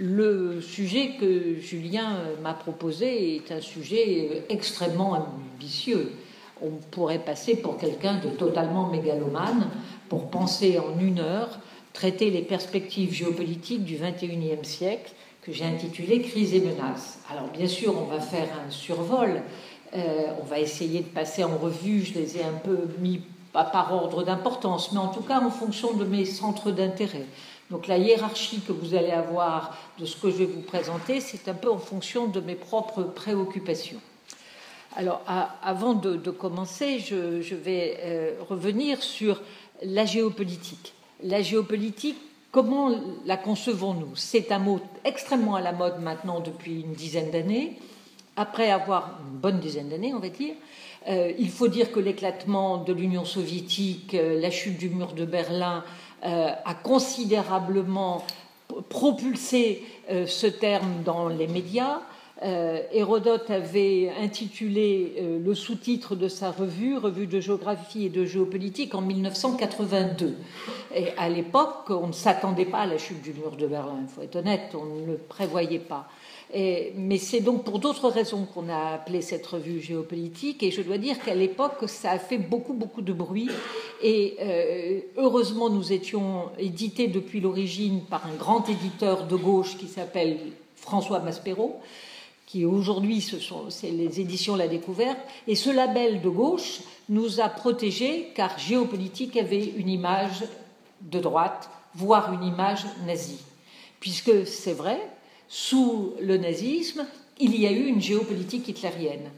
le sujet que Julien m'a proposé est un sujet extrêmement ambitieux. On pourrait passer pour quelqu'un de totalement mégalomane pour penser en une heure traiter les perspectives géopolitiques du XXIe siècle que j'ai intitulé Crise et menaces. Alors bien sûr, on va faire un survol, euh, on va essayer de passer en revue, je les ai un peu mis par ordre d'importance, mais en tout cas en fonction de mes centres d'intérêt. Donc la hiérarchie que vous allez avoir de ce que je vais vous présenter, c'est un peu en fonction de mes propres préoccupations. Alors avant de, commencer, je, vais euh, revenir sur la géopolitique. La géopolitique, comment la concevons-nous? C'est un mot extrêmement à la mode maintenant depuis une dizaine d'années, après avoir une bonne dizaine d'années, on va dire. Euh, il faut dire que l'éclatement de l'Union soviétique, euh, la chute du mur de Berlin, a considérablement propulsé euh, ce terme dans les médias. Euh, Hérodote avait intitulé le sous-titre de sa revue, Revue de géographie et de géopolitique, en 1982. Et à l'époque, on ne s'attendait pas à la chute du mur de Berlin, il faut être honnête, on ne le prévoyait pas mais c'est donc pour d'autres raisons qu'on a appelé cette revue géopolitique. Et je dois dire qu'à l'époque, ça a fait beaucoup, beaucoup de bruit. Et euh, heureusement, nous étions édités depuis l'origine par un grand éditeur de gauche qui s'appelle François Maspero, qui aujourd'hui, ce sont c'est les éditions La Découverte. Et ce label de gauche nous a protégés car géopolitique avait une image de droite, voire une image nazie. Puisque c'est vrai, sous le nazisme, il y a eu une géopolitique hitlérienne.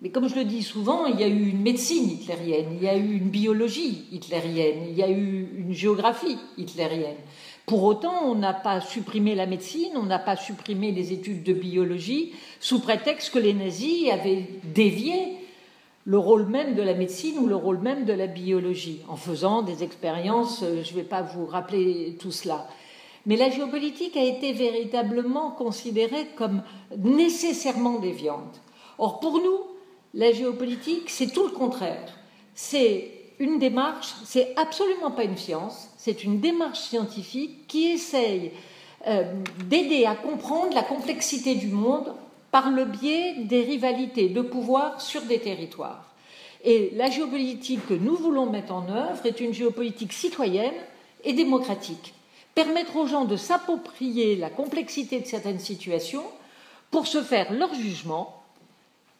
Mais comme je le dis souvent, il y a eu une médecine hitlérienne, il y a eu une biologie hitlérienne, il y a eu une géographie hitlérienne. Pour autant, on n'a pas supprimé la médecine, on n'a pas supprimé les études de biologie, sous prétexte que les nazis avaient dévié le rôle même de la médecine ou le rôle même de la biologie, en faisant des expériences, euh, je ne vais pas vous rappeler tout cela. Mais la géopolitique a été véritablement considérée comme nécessairement déviante. Or, pour nous, la géopolitique, c'est tout le contraire. C'est une démarche, c'est absolument pas une science, c'est une démarche scientifique qui essaye euh, d'aider à comprendre la complexité du monde par le biais des rivalités de pouvoir sur des territoires. Et la géopolitique que nous voulons mettre en œuvre est une géopolitique citoyenne et démocratique permettre aux gens de s'approprier la complexité de certaines situations pour se faire leur jugement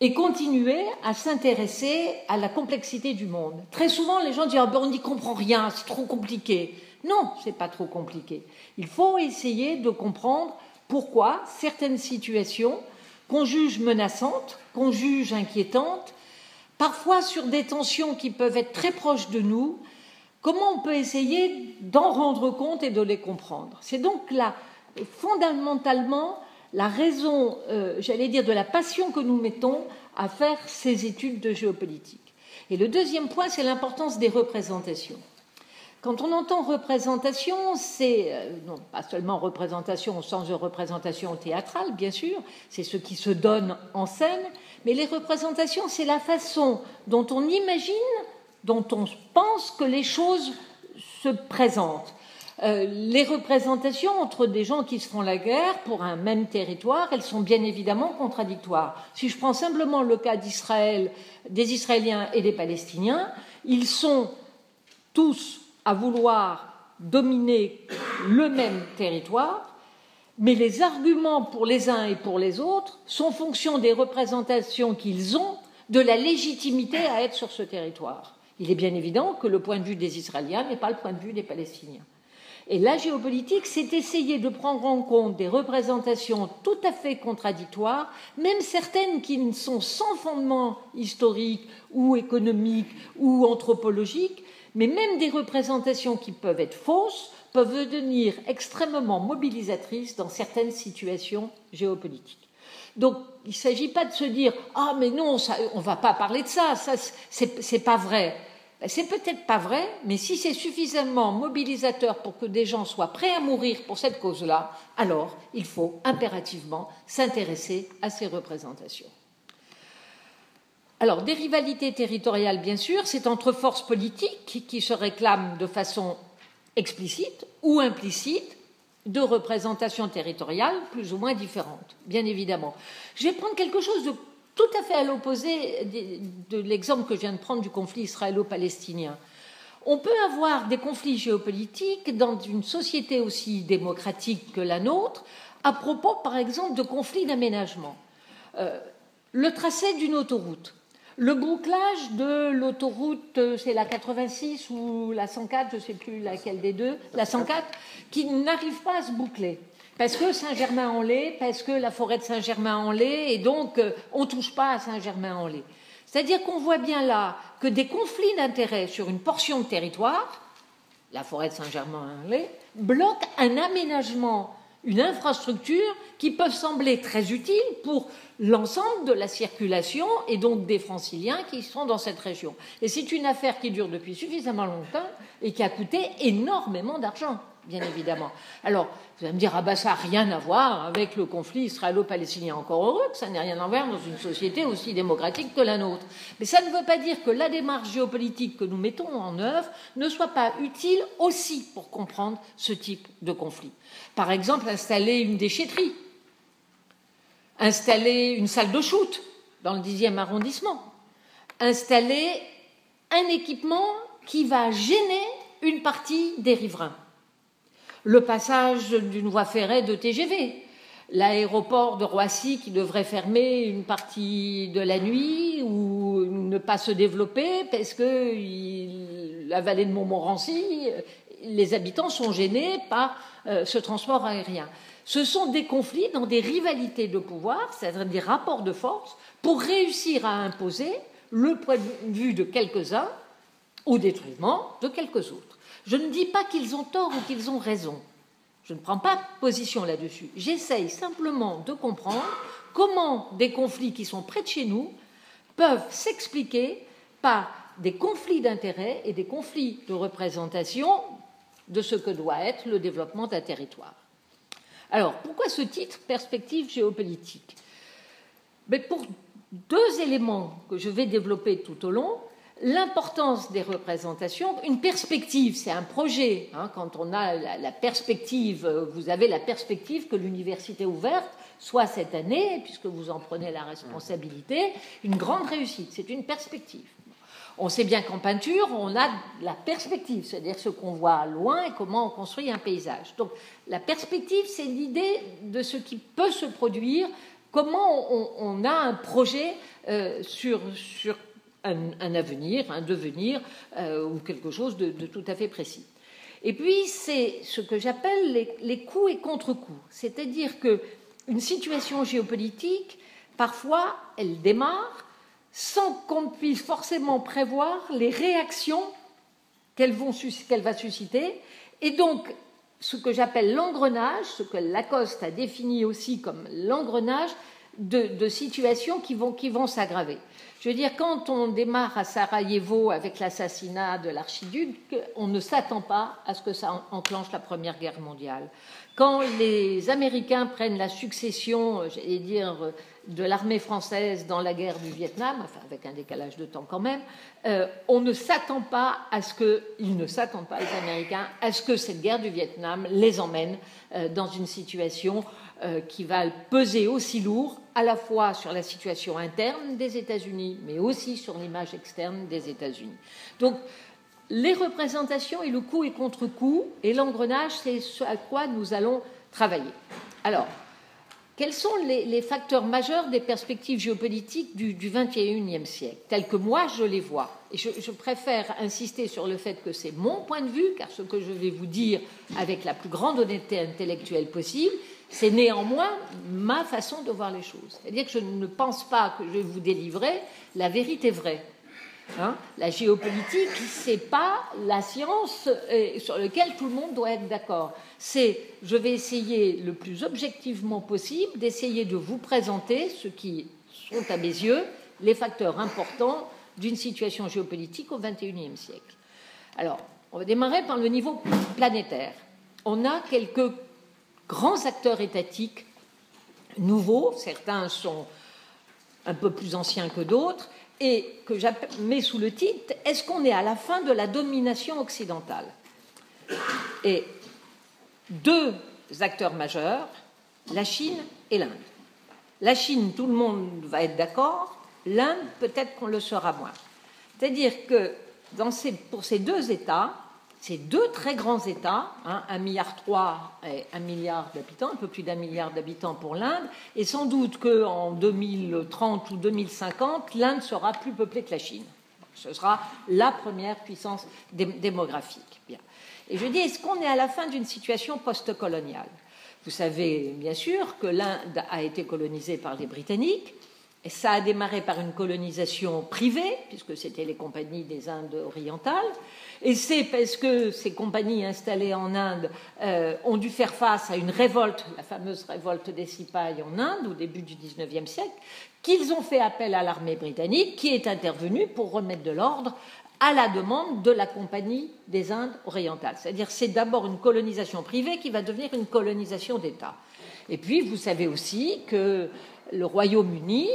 et continuer à s'intéresser à la complexité du monde. Très souvent, les gens disent ah ben, on n'y comprend rien, c'est trop compliqué. Non, c'est pas trop compliqué. Il faut essayer de comprendre pourquoi certaines situations qu'on juge menaçantes, qu'on juge inquiétantes, parfois sur des tensions qui peuvent être très proches de nous, Comment on peut essayer d'en rendre compte et de les comprendre? C'est donc là, fondamentalement, la raison, euh, j'allais dire, de la passion que nous mettons à faire ces études de géopolitique. Et le deuxième point, c'est l'importance des représentations. Quand on entend représentation, c'est euh, non pas seulement représentation au sens de représentation théâtrale, bien sûr, c'est ce qui se donne en scène, mais les représentations, c'est la façon dont on imagine dont on pense que les choses se présentent. Euh, les représentations entre des gens qui se font la guerre pour un même territoire, elles sont bien évidemment contradictoires. Si je prends simplement le cas d'Israël, des Israéliens et des Palestiniens, ils sont tous à vouloir dominer le même territoire, mais les arguments pour les uns et pour les autres sont fonction des représentations qu'ils ont de la légitimité à être sur ce territoire. Il est bien évident que le point de vue des Israéliens n'est pas le point de vue des Palestiniens. Et la géopolitique, c'est essayer de prendre en compte des représentations tout à fait contradictoires, même certaines qui ne sont sans fondement historique ou économique ou anthropologique, mais même des représentations qui peuvent être fausses, peuvent devenir extrêmement mobilisatrices dans certaines situations géopolitiques. Donc, il ne s'agit pas de se dire Ah, mais non, on ne va pas parler de ça, ça c'est pas vrai. Ben, c'est peut-être pas vrai, mais si c'est suffisamment mobilisateur pour que des gens soient prêts à mourir pour cette cause-là, alors il faut impérativement s'intéresser à ces représentations. Alors, des rivalités territoriales, bien sûr, c'est entre forces politiques qui se réclament de façon explicite ou implicite de représentations territoriales plus ou moins différentes, bien évidemment. Je vais prendre quelque chose de tout à fait à l'opposé de l'exemple que je viens de prendre du conflit israélo-palestinien. On peut avoir des conflits géopolitiques dans une société aussi démocratique que la nôtre, à propos, par exemple, de conflits d'aménagement. Euh, le tracé d'une autoroute. Le bouclage de l'autoroute, euh, c'est la 86 ou la 104, je ne sais plus laquelle des deux, la 104, qui n'arrive pas à se boucler. Parce que Saint-Germain-en-Laye, parce que la forêt de Saint-Germain-en-Laye, et donc euh, on ne touche pas à Saint-Germain-en-Laye. C'est-à-dire qu'on voit bien là que des conflits d'intérêts sur une portion de territoire, la forêt de Saint-Germain-en-Laye, bloquent un aménagement, une infrastructure qui peuvent sembler très utiles pour l'ensemble de la circulation et donc des franciliens qui sont dans cette région. Et c'est une affaire qui dure depuis suffisamment longtemps et qui a coûté énormément d'argent, bien évidemment. Alors, vous allez me dire, ah ben ça n'a rien à voir avec le conflit israélo-palestinien. Encore heureux que ça n'ait rien à voir dans une société aussi démocratique que la nôtre. Mais ça ne veut pas dire que la démarche géopolitique que nous mettons en œuvre ne soit pas utile aussi pour comprendre ce type de conflit. Par exemple, installer une déchetterie installer une salle de shoot dans le 10e arrondissement, installer un équipement qui va gêner une partie des riverains. Le passage d'une voie ferrée de TGV, l'aéroport de Roissy qui devrait fermer une partie de la nuit ou ne pas se développer parce que la vallée de Montmorency, les habitants sont gênés par euh, ce transport aérien. Ce sont des conflits dans des rivalités de pouvoir, c'est-à-dire des rapports de force, pour réussir à imposer le point de vue de quelques-uns au détriment de quelques autres. Je ne dis pas qu'ils ont tort ou qu'ils ont raison. Je ne prends pas position là-dessus. J'essaye simplement de comprendre comment des conflits qui sont près de chez nous peuvent s'expliquer par des conflits d'intérêts et des conflits de représentation de ce que doit être le développement d'un territoire. Alors, pourquoi ce titre Perspective géopolitique? Mais Pour deux éléments que je vais développer tout au long. L'importance des représentations. Une perspective, c'est un projet. Hein. quand on a la, perspective, vous avez la perspective que l'université ouverte soit cette année, puisque vous en prenez la responsabilité, une grande réussite. C'est une perspective. On sait bien qu'en peinture, on a la perspective, c'est-à-dire ce qu'on voit loin et comment on construit un paysage. Donc la perspective, c'est l'idée de ce qui peut se produire, comment on, a un projet euh, sur, un, avenir, un devenir euh, ou quelque chose de, tout à fait précis. Et puis, c'est ce que j'appelle les, les coups et contre-coups. C'est-à-dire qu'une situation géopolitique, parfois, elle démarre sans qu'on puisse forcément prévoir les réactions qu'elle va susciter. Et donc, ce que j'appelle l'engrenage, ce que Lacoste a défini aussi comme l'engrenage de, situations qui vont, qui vont s'aggraver. Je veux dire, quand on démarre à Sarajevo avec l'assassinat de l'archiduc, on ne s'attend pas à ce que ça enclenche la Première Guerre mondiale. Quand les Américains prennent la succession, j'allais dire, de l'armée française dans la guerre du Vietnam, avec un décalage de temps quand même, euh, on ne s'attend pas à ce que, ils ne s'attendent pas, les Américains, à ce que cette guerre du Vietnam les emmène euh, dans une situation euh, qui va peser aussi lourd à la fois sur la situation interne des États-Unis, mais aussi sur l'image externe des États-Unis. Donc, les représentations et le coup et contre-coup et l'engrenage, c'est ce à quoi nous allons travailler. Alors, quels sont les, facteurs majeurs des perspectives géopolitiques du, XXIe siècle, tels que moi je les vois? Et je, préfère insister sur le fait que c'est mon point de vue, car ce que je vais vous dire avec la plus grande honnêteté intellectuelle possible, c'est néanmoins ma façon de voir les choses. C'est-à-dire que je ne pense pas que je vais vous délivrer la vérité vraie. Hein. la géopolitique, c'est pas la science euh, sur laquelle tout le monde doit être d'accord. C'est, je vais essayer le plus objectivement possible d'essayer de vous présenter ce qui sont à mes yeux les facteurs importants d'une situation géopolitique au XXIe siècle. Alors, on va démarrer par le niveau planétaire. On a quelques grands acteurs étatiques nouveaux, certains sont un peu plus anciens que d'autres, et que je mets sous le titre Est-ce qu'on est à la fin de la domination occidentale? Et deux acteurs majeurs, la Chine et l'Inde. La Chine, tout le monde va être d'accord, l'Inde, peut-être qu'on le sera moins. C'est-à-dire que pour ces deux États, ces deux très grands États, hein, 1,3 milliard et 1 milliard d'habitants, un peu plus d'un milliard d'habitants pour l'Inde, et sans doute qu'en 2030 ou 2050, l'Inde sera plus peuplée que la Chine. Ce sera la première puissance démographique. Et je dis, est-ce qu'on est à la fin d'une situation post-coloniale? Vous savez bien sûr que l'Inde a été colonisée par les Britanniques, et ça a démarré par une colonisation privée, puisque c'était les compagnies des Indes orientales. Et c'est parce que ces compagnies installées en Inde euh, ont dû faire face à une révolte, la fameuse révolte des Sipais en Inde, au début du XIXe siècle, qu'ils ont fait appel à l'armée britannique, qui est intervenue pour remettre de l'ordre à la demande de la Compagnie des Indes orientales. C'est-à-dire c'est d'abord une colonisation privée qui va devenir une colonisation d'État. Et puis, vous savez aussi que le Royaume-Uni,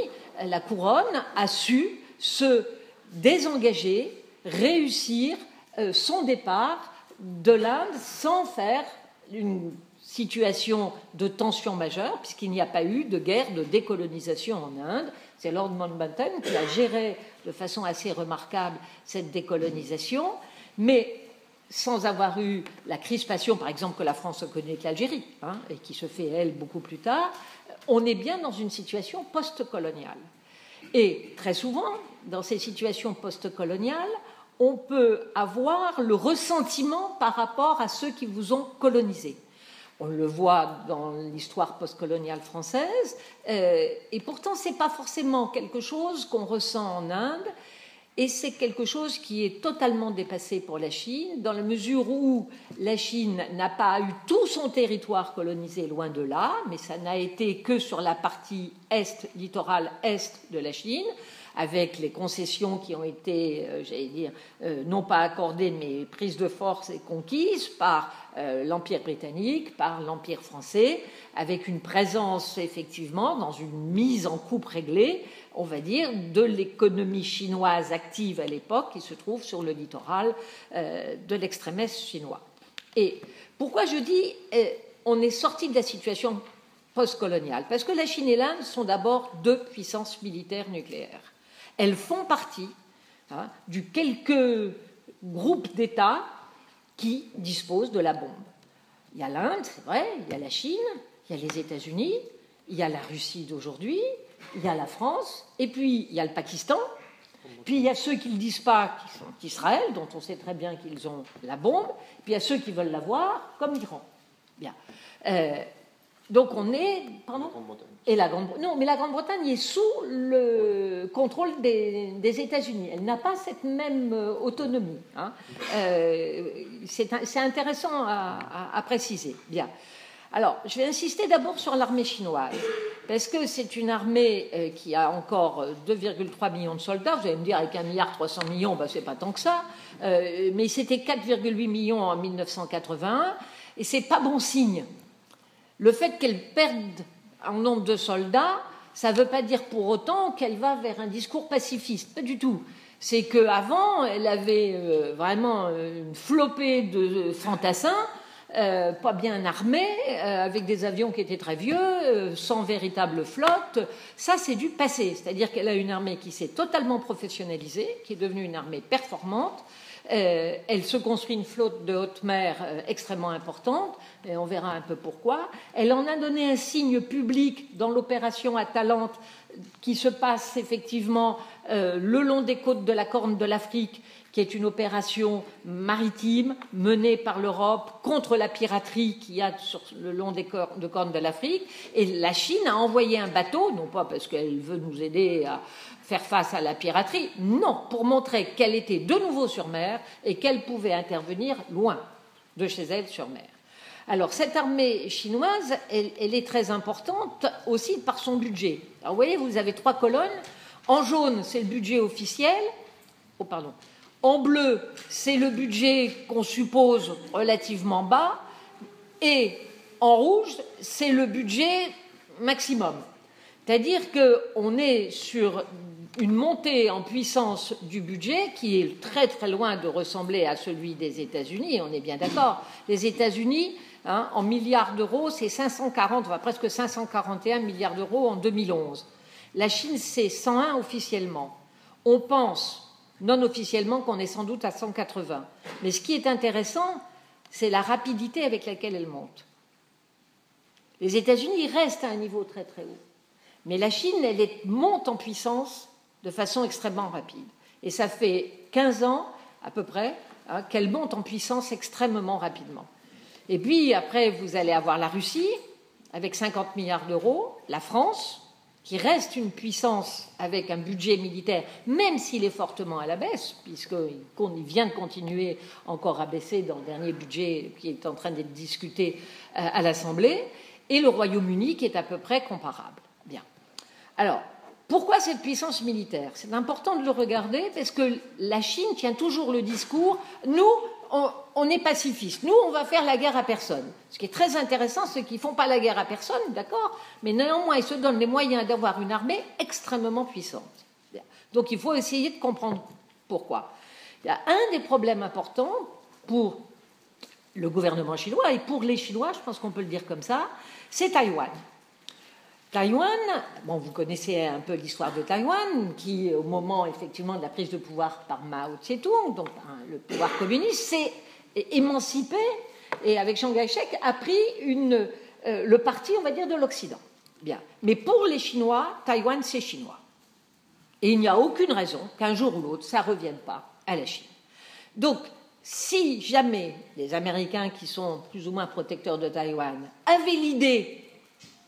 la couronne, a su se désengager, réussir euh, son départ de l'Inde sans faire une situation de tension majeure, puisqu'il n'y a pas eu de guerre de décolonisation en Inde. C'est Lord Mountbatten qui a géré de façon assez remarquable cette décolonisation, mais sans avoir eu la crispation, par exemple, que la France a connue avec l'Algérie, hein, et qui se fait, elle, beaucoup plus tard, on est bien dans une situation post-coloniale. Et très souvent, dans ces situations post-coloniales, on peut avoir le ressentiment par rapport à ceux qui vous ont colonisé. On le voit dans l'histoire postcoloniale française, euh, et pourtant ce n'est pas forcément quelque chose qu'on ressent en Inde, et c'est quelque chose qui est totalement dépassé pour la Chine, dans la mesure où la Chine n'a pas eu tout son territoire colonisé loin de là, mais ça n'a été que sur la partie est, littorale est de la Chine, avec les concessions qui ont été, euh, j'allais dire, euh, non pas accordées, mais prises de force et conquises par euh, l'Empire britannique, par l'Empire français, avec une présence effectivement dans une mise en coupe réglée on va dire, de l'économie chinoise active à l'époque qui se trouve sur le littoral de l'extrême est chinois. Et pourquoi je dis on est sorti de la situation postcoloniale? Parce que la Chine et l'Inde sont d'abord deux puissances militaires nucléaires. Elles font partie hein, du quelques groupes d'États qui disposent de la bombe. Il y a l'Inde, c'est vrai, il y a la Chine, il y a les États-Unis, il y a la Russie d'aujourd'hui, il y a la France, et puis il y a le Pakistan, puis il y a ceux qui ne le disent pas, qui sont Israël, dont on sait très bien qu'ils ont la bombe, puis il y a ceux qui veulent l'avoir, comme l'Iran. Bien. Euh, donc on est. Pardon? Et la Grande Non, mais la Grande-Bretagne est sous le contrôle des, États-Unis. Elle n'a pas cette même euh, autonomie. Hein. Euh, c'est intéressant à, préciser. Bien. Alors, je vais insister d'abord sur l'armée chinoise, parce que c'est une armée euh, qui a encore 2,3 euh, millions de soldats. Vous allez me dire, avec 1 milliard 300 millions, ben, c'est pas tant que ça. Mais c'était 4,8 millions en 1981, et c'est pas bon signe. Le fait qu'elle perde en nombre de soldats, ça ne veut pas dire pour autant qu'elle va vers un discours pacifiste, pas du tout. C'est qu'avant, elle avait vraiment une flopée de fantassins euh, pas bien armée, euh, avec des avions qui étaient très vieux, euh, sans véritable flotte. Ça, c'est du passé. C'est-à-dire qu'elle a une armée qui s'est totalement professionnalisée, qui est devenue une armée performante. Elle se construit une flotte de haute mer extrêmement importante, et on verra un peu pourquoi. Elle en a donné un signe public dans l'opération Atalante qui se passe effectivement le long des côtes de la Corne de l'Afrique qui est une opération maritime menée par l'Europe contre la piraterie qu'il y a sur le long des cornes de, cornes de l'Afrique. Et la Chine a envoyé un bateau, non pas parce qu'elle veut nous aider à faire face à la piraterie, non, pour montrer qu'elle était de nouveau sur mer et qu'elle pouvait intervenir loin de chez elle sur mer. Alors cette armée chinoise, elle, elle, est très importante aussi par son budget. Alors vous voyez, vous avez trois colonnes. En jaune, c'est le budget officiel. Oh. En bleu, c'est le budget qu'on suppose relativement bas. Et en rouge, c'est le budget maximum. C'est-à-dire qu'on est sur une montée en puissance du budget qui est très très loin de ressembler à celui des États-Unis, on est bien d'accord. Les États-Unis, hein, en milliards d'euros, c'est 540, va presque 541 milliards d'euros en 2011. La Chine, c'est 101 officiellement. On pense non officiellement qu'on est sans doute à 180. Mais ce qui est intéressant, c'est la rapidité avec laquelle elle monte. Les États-Unis restent à un niveau très très haut. Mais la Chine, elle monte en puissance de façon extrêmement rapide. Et ça fait 15 ans à peu près hein, qu'elle monte en puissance extrêmement rapidement. Et puis après, vous allez avoir la Russie avec 50 milliards d'euros, la France qui reste une puissance avec un budget militaire, même s'il est fortement à la baisse, puisqu'il vient de continuer encore à baisser dans le dernier budget qui est en train d'être discuté euh, à l'Assemblée, et le Royaume-Uni qui est à peu près comparable. Bien. Alors, pourquoi cette puissance militaire? C'est important de le regarder parce que la Chine tient toujours le discours nous, on, est pacifiste. Nous, on va faire la guerre à personne. Ce qui est très intéressant, c'est qu'ils ne font pas la guerre à personne, d'accord Mais néanmoins, ils se donnent les moyens d'avoir une armée extrêmement puissante. Donc il faut essayer de comprendre pourquoi. Il y a un des problèmes importants pour le gouvernement chinois et pour les Chinois, je pense qu'on peut le dire comme ça, c'est Taïwan. Taïwan, bon, vous connaissez un peu l'histoire de Taïwan, qui, au moment effectivement de la prise de pouvoir par Mao Tse-tung, donc hein, le pouvoir communiste, s'est émancipé et, avec Chiang Kai-shek, a pris euh, le parti, on va dire, de l'Occident. Bien. Mais pour les Chinois, Taïwan, c'est chinois. Et il n'y a aucune raison qu'un jour ou l'autre, ça ne revienne pas à la Chine. Donc, si jamais les Américains, qui sont plus ou moins protecteurs de Taïwan, avaient l'idée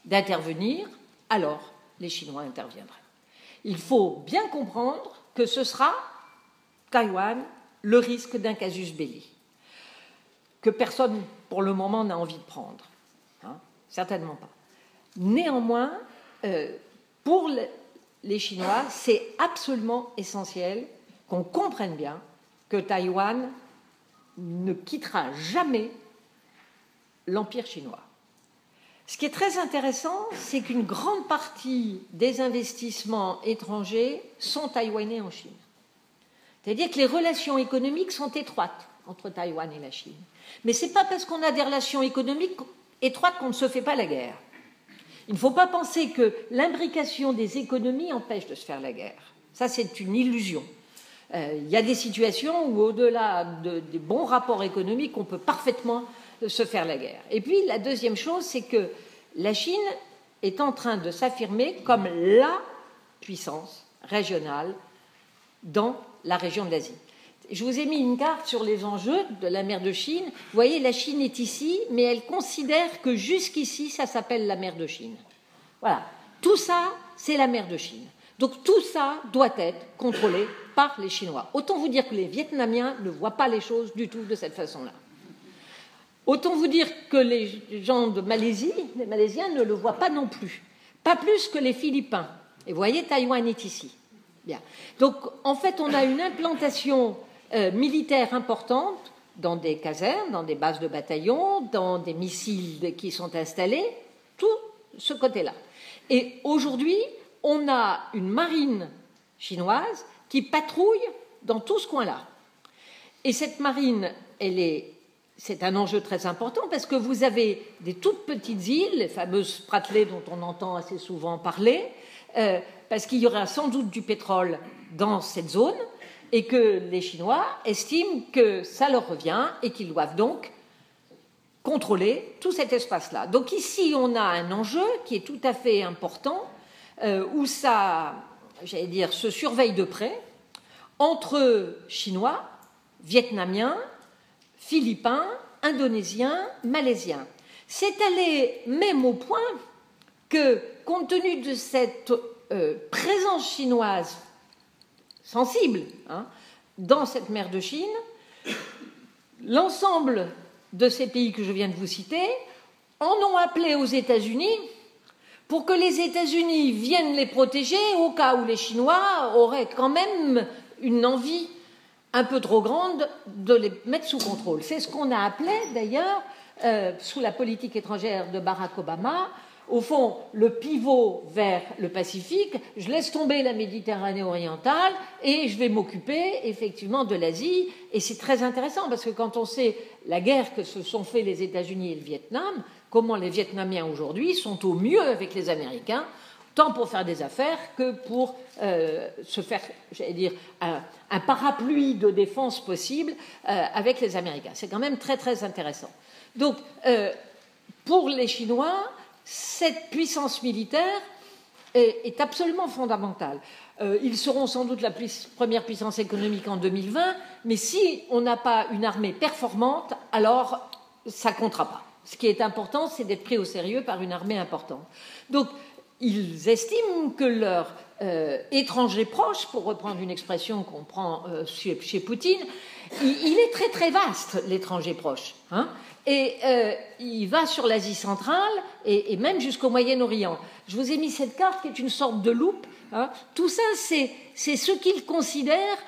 d'intervenir, alors les Chinois interviendraient. Il faut bien comprendre que ce sera Taïwan le risque d'un casus belli, que personne pour le moment n'a envie de prendre. Hein, certainement pas. Néanmoins, euh, pour les Chinois, c'est absolument essentiel qu'on comprenne bien que Taïwan ne quittera jamais l'Empire chinois. Ce qui est très intéressant, c'est qu'une grande partie des investissements étrangers sont taïwanais en Chine. C'est-à-dire que les relations économiques sont étroites entre Taïwan et la Chine. Mais ce n'est pas parce qu'on a des relations économiques étroites qu'on ne se fait pas la guerre. Il ne faut pas penser que l'imbrication des économies empêche de se faire la guerre. Ça, c'est une illusion. Euh, il y a des situations où, au-delà des bons rapports économiques, on peut parfaitement se faire la guerre. Et puis la deuxième chose, c'est que la Chine est en train de s'affirmer comme la puissance régionale dans la région de l'Asie. Je vous ai mis une carte sur les enjeux de la mer de Chine. Vous voyez, la Chine est ici, mais elle considère que jusqu'ici, ça s'appelle la mer de Chine. Voilà. Tout ça, c'est la mer de Chine. Donc tout ça doit être contrôlé par les Chinois. Autant vous dire que les Vietnamiens ne voient pas les choses du tout de cette façon-là. Autant vous dire que les gens de Malaisie, les Malaisiens, ne le voient pas non plus. Pas plus que les Philippins. Et vous voyez, Taïwan est ici. Bien. Donc, en fait, on a une implantation euh, militaire importante dans des casernes, dans des bases de bataillons, dans des missiles qui sont installés, tout ce côté-là. Et aujourd'hui, on a une marine chinoise qui patrouille dans tout ce coin-là. Et cette marine, elle est c'est un enjeu très important parce que vous avez des toutes petites îles, les fameuses Spratley dont on entend assez souvent parler, euh, parce qu'il y aura sans doute du pétrole dans cette zone et que les Chinois estiment que ça leur revient et qu'ils doivent donc contrôler tout cet espace-là. Donc ici, on a un enjeu qui est tout à fait important, euh, où ça, j'allais dire, se surveille de près entre Chinois, Vietnamiens, philippins, indonésiens, malaisiens. C'est allé même au point que, compte tenu de cette euh, présence chinoise sensible hein, dans cette mer de Chine, l'ensemble de ces pays que je viens de vous citer en ont appelé aux États-Unis pour que les États-Unis viennent les protéger au cas où les Chinois auraient quand même une envie un peu trop grande de les mettre sous contrôle. C'est ce qu'on a appelé d'ailleurs, euh, sous la politique étrangère de Barack Obama, au fond, le pivot vers le Pacifique, je laisse tomber la Méditerranée orientale et je vais m'occuper effectivement de l'Asie. Et c'est très intéressant parce que quand on sait la guerre que se sont fait les États-Unis et le Vietnam, comment les Vietnamiens aujourd'hui sont au mieux avec les Américains, tant pour faire des affaires que pour euh, se faire, j'allais dire, un, parapluie de défense possible euh, avec les Américains. C'est quand même très très intéressant. Donc, euh, pour les Chinois, cette puissance militaire est, absolument fondamentale. ils seront sans doute la première puissance économique en 2020, mais si on n'a pas une armée performante, alors ça comptera pas. Ce qui est important, c'est d'être pris au sérieux par une armée importante. Donc, ils estiment que leurs euh, étrangers proches, pour reprendre une expression qu'on prend euh, chez, Poutine, il, est très très vaste, l'étranger proche. Hein. et euh, il va sur l'Asie centrale et, même jusqu'au Moyen-Orient. Je vous ai mis cette carte qui est une sorte de loupe. Hein. Tout ça, c'est ce qu'ils considèrent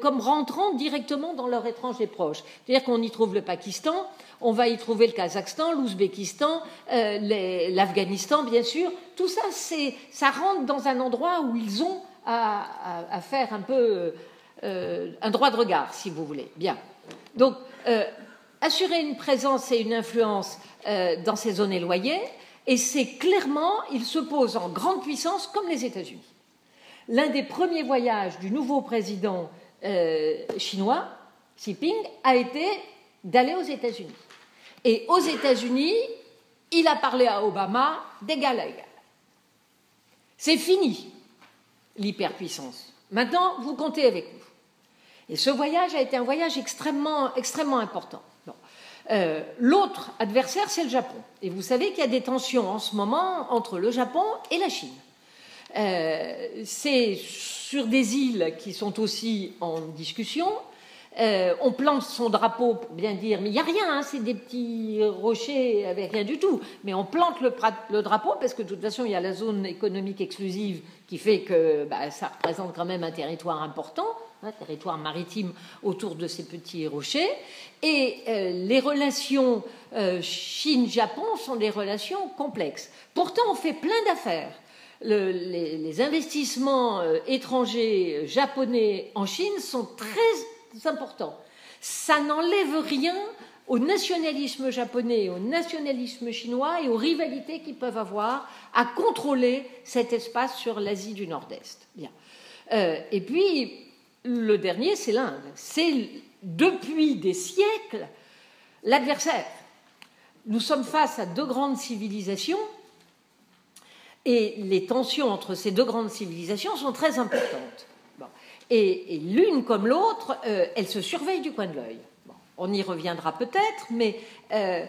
comme rentrant directement dans leur étranger proche. C'est-à-dire qu'on y trouve le Pakistan, on va y trouver le Kazakhstan, l'Ouzbékistan, euh, l'Afghanistan, bien sûr. Tout ça, ça rentre dans un endroit où ils ont à, faire un peu euh, un droit de regard, si vous voulez. Bien. Donc, euh, assurer une présence et une influence dans ces zones éloignées, et c'est clairement, ils se posent en grande puissance comme les États-Unis. L'un des premiers voyages du nouveau président chinois, Xi Jinping, a été d'aller aux États-Unis. Et aux États-Unis, il a parlé à Obama d'égal à égal. C'est fini, l'hyperpuissance. Maintenant, vous comptez avec nous. Et ce voyage a été un voyage extrêmement, extrêmement important. Euh, l'autre adversaire, c'est le Japon. Et vous savez qu'il y a des tensions en ce moment entre le Japon et la Chine. Euh, c'est sur des îles qui sont aussi en discussion. Euh, on plante son drapeau pour bien dire, mais il n'y a rien, hein, c'est des petits rochers avec rien du tout. Mais on plante le, drapeau parce que de toute façon, il y a la zone économique exclusive qui fait que bah, ça représente quand même un territoire important, un territoire maritime autour de ces petits rochers. Et euh, les relations Chine-Japon sont des relations complexes. Pourtant, on fait plein d'affaires. Les, investissements étrangers japonais en Chine sont très c'est important. Ça n'enlève rien au nationalisme japonais, au nationalisme chinois et aux rivalités qu'ils peuvent avoir à contrôler cet espace sur l'Asie du Nord-Est. Bien. Euh, et puis, le dernier, c'est l'Inde. C'est depuis des siècles l'adversaire. Nous sommes face à deux grandes civilisations et les tensions entre ces deux grandes civilisations sont très importantes. Et, l'une comme l'autre, euh, elles se surveillent du coin de l'œil. on y reviendra peut-être, mais euh,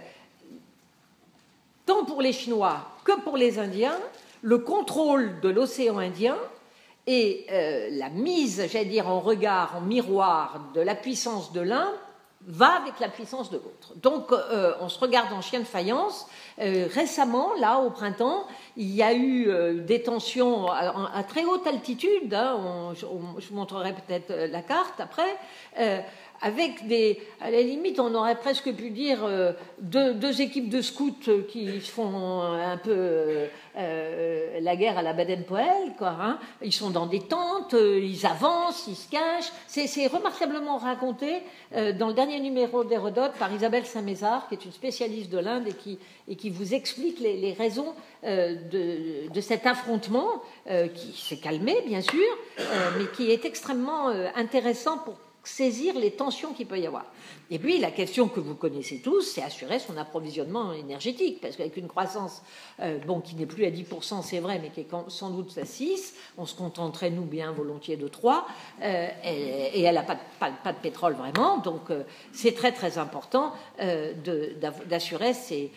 tant pour les Chinois que pour les Indiens, le contrôle de l'océan Indien et euh, la mise, j'allais dire, en regard, en miroir de la puissance de l'un va avec la puissance de l'autre. Donc, euh, on se regarde en chien de faïence. Euh, récemment, là, au printemps, il y a eu euh, des tensions à, très haute altitude. Hein. je, vous montrerai peut-être la carte après avec des, à la limite, on aurait presque pu dire euh, deux, équipes de scouts qui font un peu euh, la guerre à la Baden-Powell, quoi. Hein. Ils sont dans des tentes, euh, ils avancent, ils se cachent. C'est remarquablement raconté dans le dernier numéro d'Hérodote par Isabelle Saint-Mézard, qui est une spécialiste de l'Inde et qui, vous explique les, raisons de, cet affrontement qui s'est calmé, bien sûr, mais qui est extrêmement intéressant pour saisir les tensions qu'il peut y avoir. Et puis la question que vous connaissez tous, c'est assurer son approvisionnement énergétique, parce qu'avec une croissance euh, bon, qui n'est plus à 10%, c'est vrai, mais qui est sans doute à 6, on se contenterait, nous, bien volontiers de 3, euh, et, elle n'a pas, de pétrole vraiment, donc euh, c'est très très important d'assurer ses,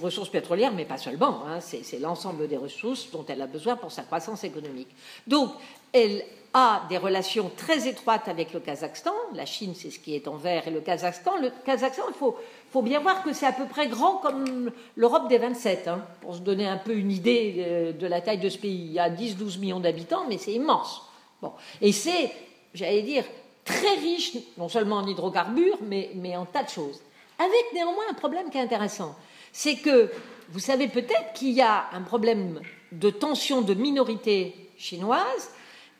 ressources pétrolières, mais pas seulement, hein, c'est l'ensemble des ressources dont elle a besoin pour sa croissance économique. Donc, elle a des relations très étroites avec le Kazakhstan. La Chine, c'est ce qui est en vert, et le Kazakhstan. Le Kazakhstan, il faut, bien voir que c'est à peu près grand comme l'Europe des 27, hein, pour se donner un peu une idée euh, de, la taille de ce pays. Il y a 10-12 millions d'habitants, mais c'est immense. Bon. Et c'est, j'allais dire, très riche, non seulement en hydrocarbures, mais, en tas de choses. Avec néanmoins un problème qui est intéressant. C'est que vous savez peut-être qu'il y a un problème de tension de minorités chinoises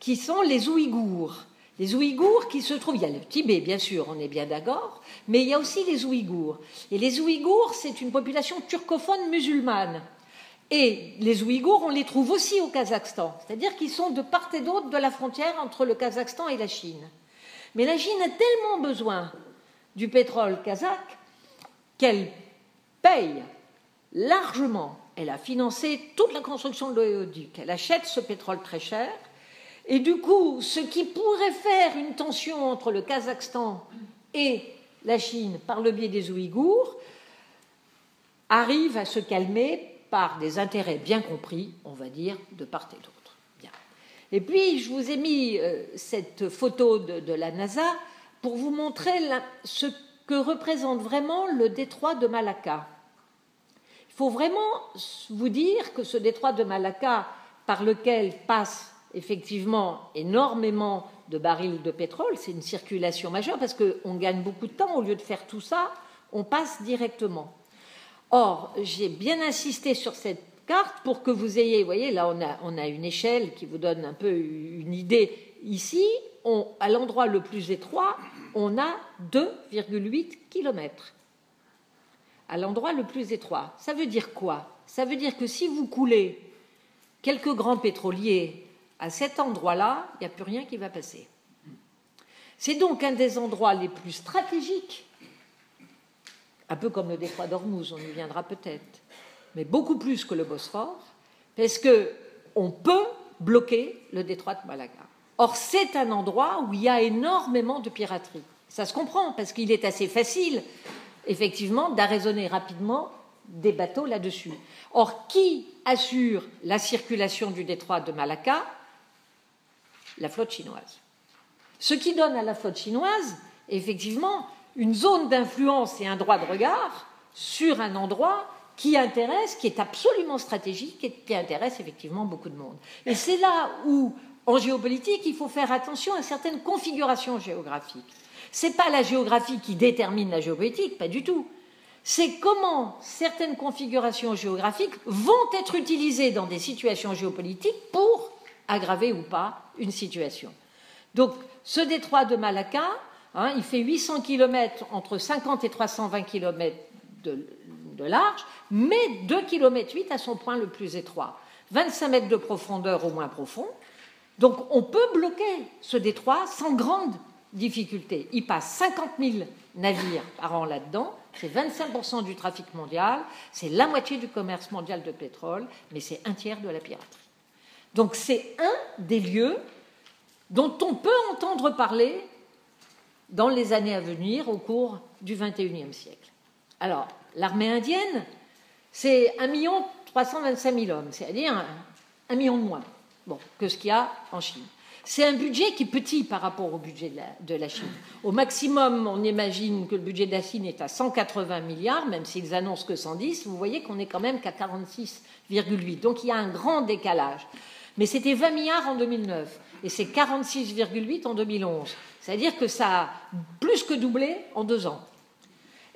qui sont les Ouïghours. Les Ouïghours qui se trouvent, il y a le Tibet bien sûr, on est bien d'accord, mais il y a aussi les Ouïghours. Et les Ouïghours, c'est une population turcophone musulmane. Et les Ouïghours, on les trouve aussi au Kazakhstan, c'est-à-dire qu'ils sont de part et d'autre de la frontière entre le Kazakhstan et la Chine. Mais la Chine a tellement besoin du pétrole kazakh qu'elle paye largement. Elle a financé toute la construction de l'oléoduc. Elle achète ce pétrole très cher. Et du coup, ce qui pourrait faire une tension entre le Kazakhstan et la Chine par le biais des Ouïghours arrive à se calmer par des intérêts bien compris, on va dire, de part et d'autre. Et puis, je vous ai mis euh, cette photo de, la NASA pour vous montrer ce que représente vraiment le détroit de Malacca. Il faut vraiment vous dire que ce détroit de Malacca, par lequel passe effectivement énormément de barils de pétrole, c'est une circulation majeure parce qu'on gagne beaucoup de temps. Au lieu de faire tout ça, on passe directement. Or, j'ai bien insisté sur cette carte pour que vous ayez, vous voyez, là on a, une échelle qui vous donne un peu une idée. Ici, à l'endroit le plus étroit, on a 2,8 km. À l'endroit le plus étroit. Ça veut dire quoi? Ça veut dire que si vous coulez quelques grands pétroliers à cet endroit-là, il n'y a plus rien qui va passer. C'est donc un des endroits les plus stratégiques, un peu comme le détroit d'Ormuz, on y viendra peut-être, mais beaucoup plus que le Bosphore, parce qu'on peut bloquer le détroit de Malaga. Or, c'est un endroit où il y a énormément de piraterie. Ça se comprend, parce qu'il est assez facile, effectivement, d'arraisonner rapidement des bateaux là-dessus. Or, qui assure la circulation du détroit de Malacca La flotte chinoise. Ce qui donne à la flotte chinoise, effectivement, une zone d'influence et un droit de regard sur un endroit qui intéresse, qui est absolument stratégique et qui intéresse effectivement beaucoup de monde. Et c'est là où, en géopolitique, il faut faire attention à certaines configurations géographiques. Ce n'est pas la géographie qui détermine la géopolitique, pas du tout. C'est comment certaines configurations géographiques vont être utilisées dans des situations géopolitiques pour aggraver ou pas une situation. Donc, ce détroit de Malacca, hein, il fait 800 km entre 50 et 320 km de, de large, mais 2,8 km à son point le plus étroit. 25 mètres de profondeur au moins profond. Donc on peut bloquer ce détroit sans grande difficulté. Il passe 50 000 navires par an là-dedans, c'est 25% du trafic mondial, c'est la moitié du commerce mondial de pétrole, mais c'est un tiers de la piraterie. Donc c'est un des lieux dont on peut entendre parler dans les années à venir au cours du XXIe siècle. Alors, l'armée indienne, c'est 1 325 000 hommes, c'est-à-dire un, million de moins que ce qu'il y a en Chine. C'est un budget qui est petit par rapport au budget de la, Chine. Au maximum, on imagine que le budget de la Chine est à 180 milliards, même s'ils annoncent que 110. Vous voyez qu'on est quand même qu'à 46,8. Donc il y a un grand décalage. Mais c'était 20 milliards en 2009 et c'est 46,8 en 2011. C'est-à-dire que ça a plus que doublé en deux ans.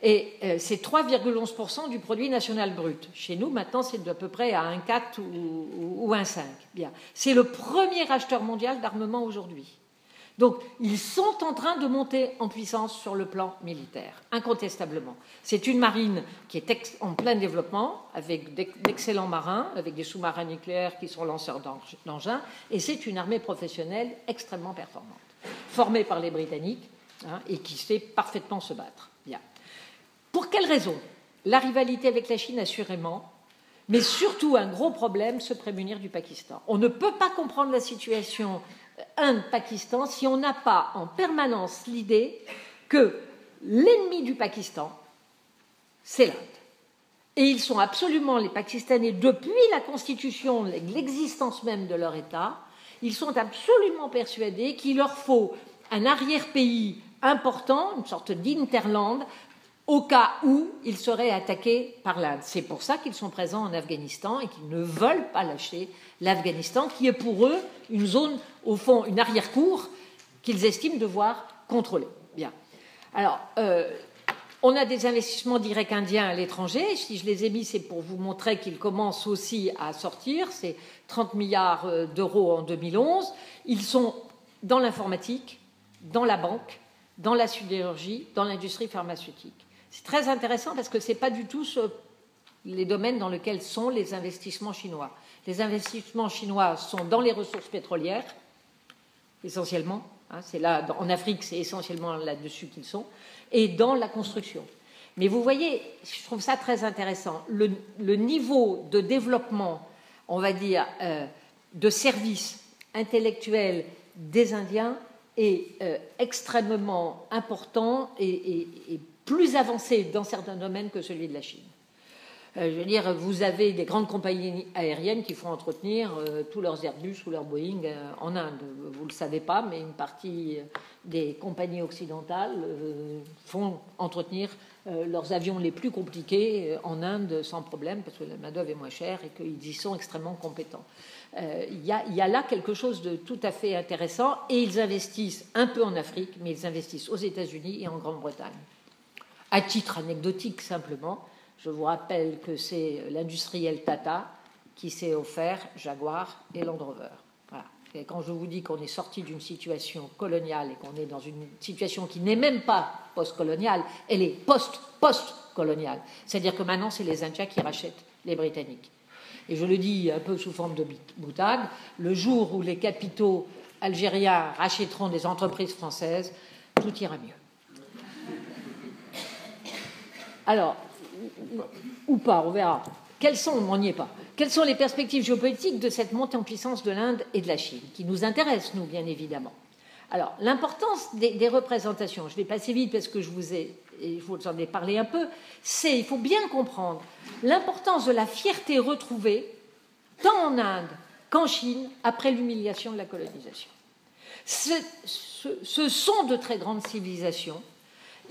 Et euh, c'est 3,11% du produit national brut. Chez nous, maintenant, c'est à peu près à 1,4 ou, ou 1,5. Bien. C'est le premier acheteur mondial d'armement aujourd'hui. Donc, ils sont en train de monter en puissance sur le plan militaire, incontestablement. C'est une marine qui est en plein développement, avec d'excellents marins, avec des sous-marins nucléaires qui sont lanceurs d'engins, et c'est une armée professionnelle extrêmement performante, formée par les Britanniques hein, et qui sait parfaitement se battre. Bien. Pour quelles raisons La rivalité avec la Chine, assurément, mais surtout un gros problème, se prémunir du Pakistan. On ne peut pas comprendre la situation Inde-Pakistan si on n'a pas en permanence l'idée que l'ennemi du Pakistan, c'est l'Inde. Et ils sont absolument, les Pakistanais, depuis la constitution, l'existence même de leur État, ils sont absolument persuadés qu'il leur faut un arrière-pays important, une sorte d'interland, au cas où ils seraient attaqués par l'Inde. C'est pour ça qu'ils sont présents en Afghanistan et qu'ils ne veulent pas lâcher l'Afghanistan, qui est pour eux une zone, au fond, une arrière-cour qu'ils estiment devoir contrôler. Bien. Alors, euh, On a des investissements directs indiens à l'étranger. Si je les ai mis, c'est pour vous montrer qu'ils commencent aussi à sortir. C'est 30 milliards euh, d'euros en 2011. Ils sont dans l'informatique, dans la banque, dans la sidérurgie, dans l'industrie pharmaceutique. C'est très intéressant parce que ce n'est pas du tout les domaines dans lesquels sont les investissements chinois. Les investissements chinois sont dans les ressources pétrolières, essentiellement. Hein, c'est là, en Afrique, c'est essentiellement là-dessus qu'ils sont et dans la construction. Mais vous voyez, je trouve ça très intéressant. Le, niveau de développement, on va dire, euh, de services intellectuels des Indiens est euh, extrêmement important et, plus avancé dans certains domaines que celui de la Chine. Euh, je veux dire, vous avez des grandes compagnies aériennes qui font entretenir euh, tous leurs Airbus ou leurs Boeing euh, en Inde. Vous ne le savez pas, mais une partie des compagnies occidentales font entretenir leurs avions les plus compliqués en Inde sans problème, parce que la main-d'œuvre est moins chère et qu'ils y sont extrêmement compétents. Il y, y, a là quelque chose de tout à fait intéressant et ils investissent un peu en Afrique, mais ils investissent aux États-Unis et en Grande-Bretagne. À titre anecdotique, simplement, je vous rappelle que c'est l'industriel Tata qui s'est offert Jaguar et Land Rover. Et quand je vous dis qu'on est sorti d'une situation coloniale et qu'on est dans une situation qui n'est même pas post-coloniale, elle est post-post-coloniale. C'est-à-dire que maintenant, c'est les Indiens qui rachètent les Britanniques. Et je le dis un peu sous forme de boutade, le jour où les capitaux algériens rachèteront des entreprises françaises, tout ira mieux. Alors, ou pas, on verra. Quelles sont, on n'y est pas, quelles sont les perspectives géopolitiques de cette montée en puissance de l'Inde et de la Chine, qui nous intéressent, nous, bien évidemment Alors, l'importance des, représentations, je vais passer vite parce que je vous, ai, je vous en ai parlé un peu, c'est, il faut bien comprendre, l'importance de la fierté retrouvée, tant en Inde qu'en Chine, après l'humiliation de la colonisation. ce sont de très grandes civilisations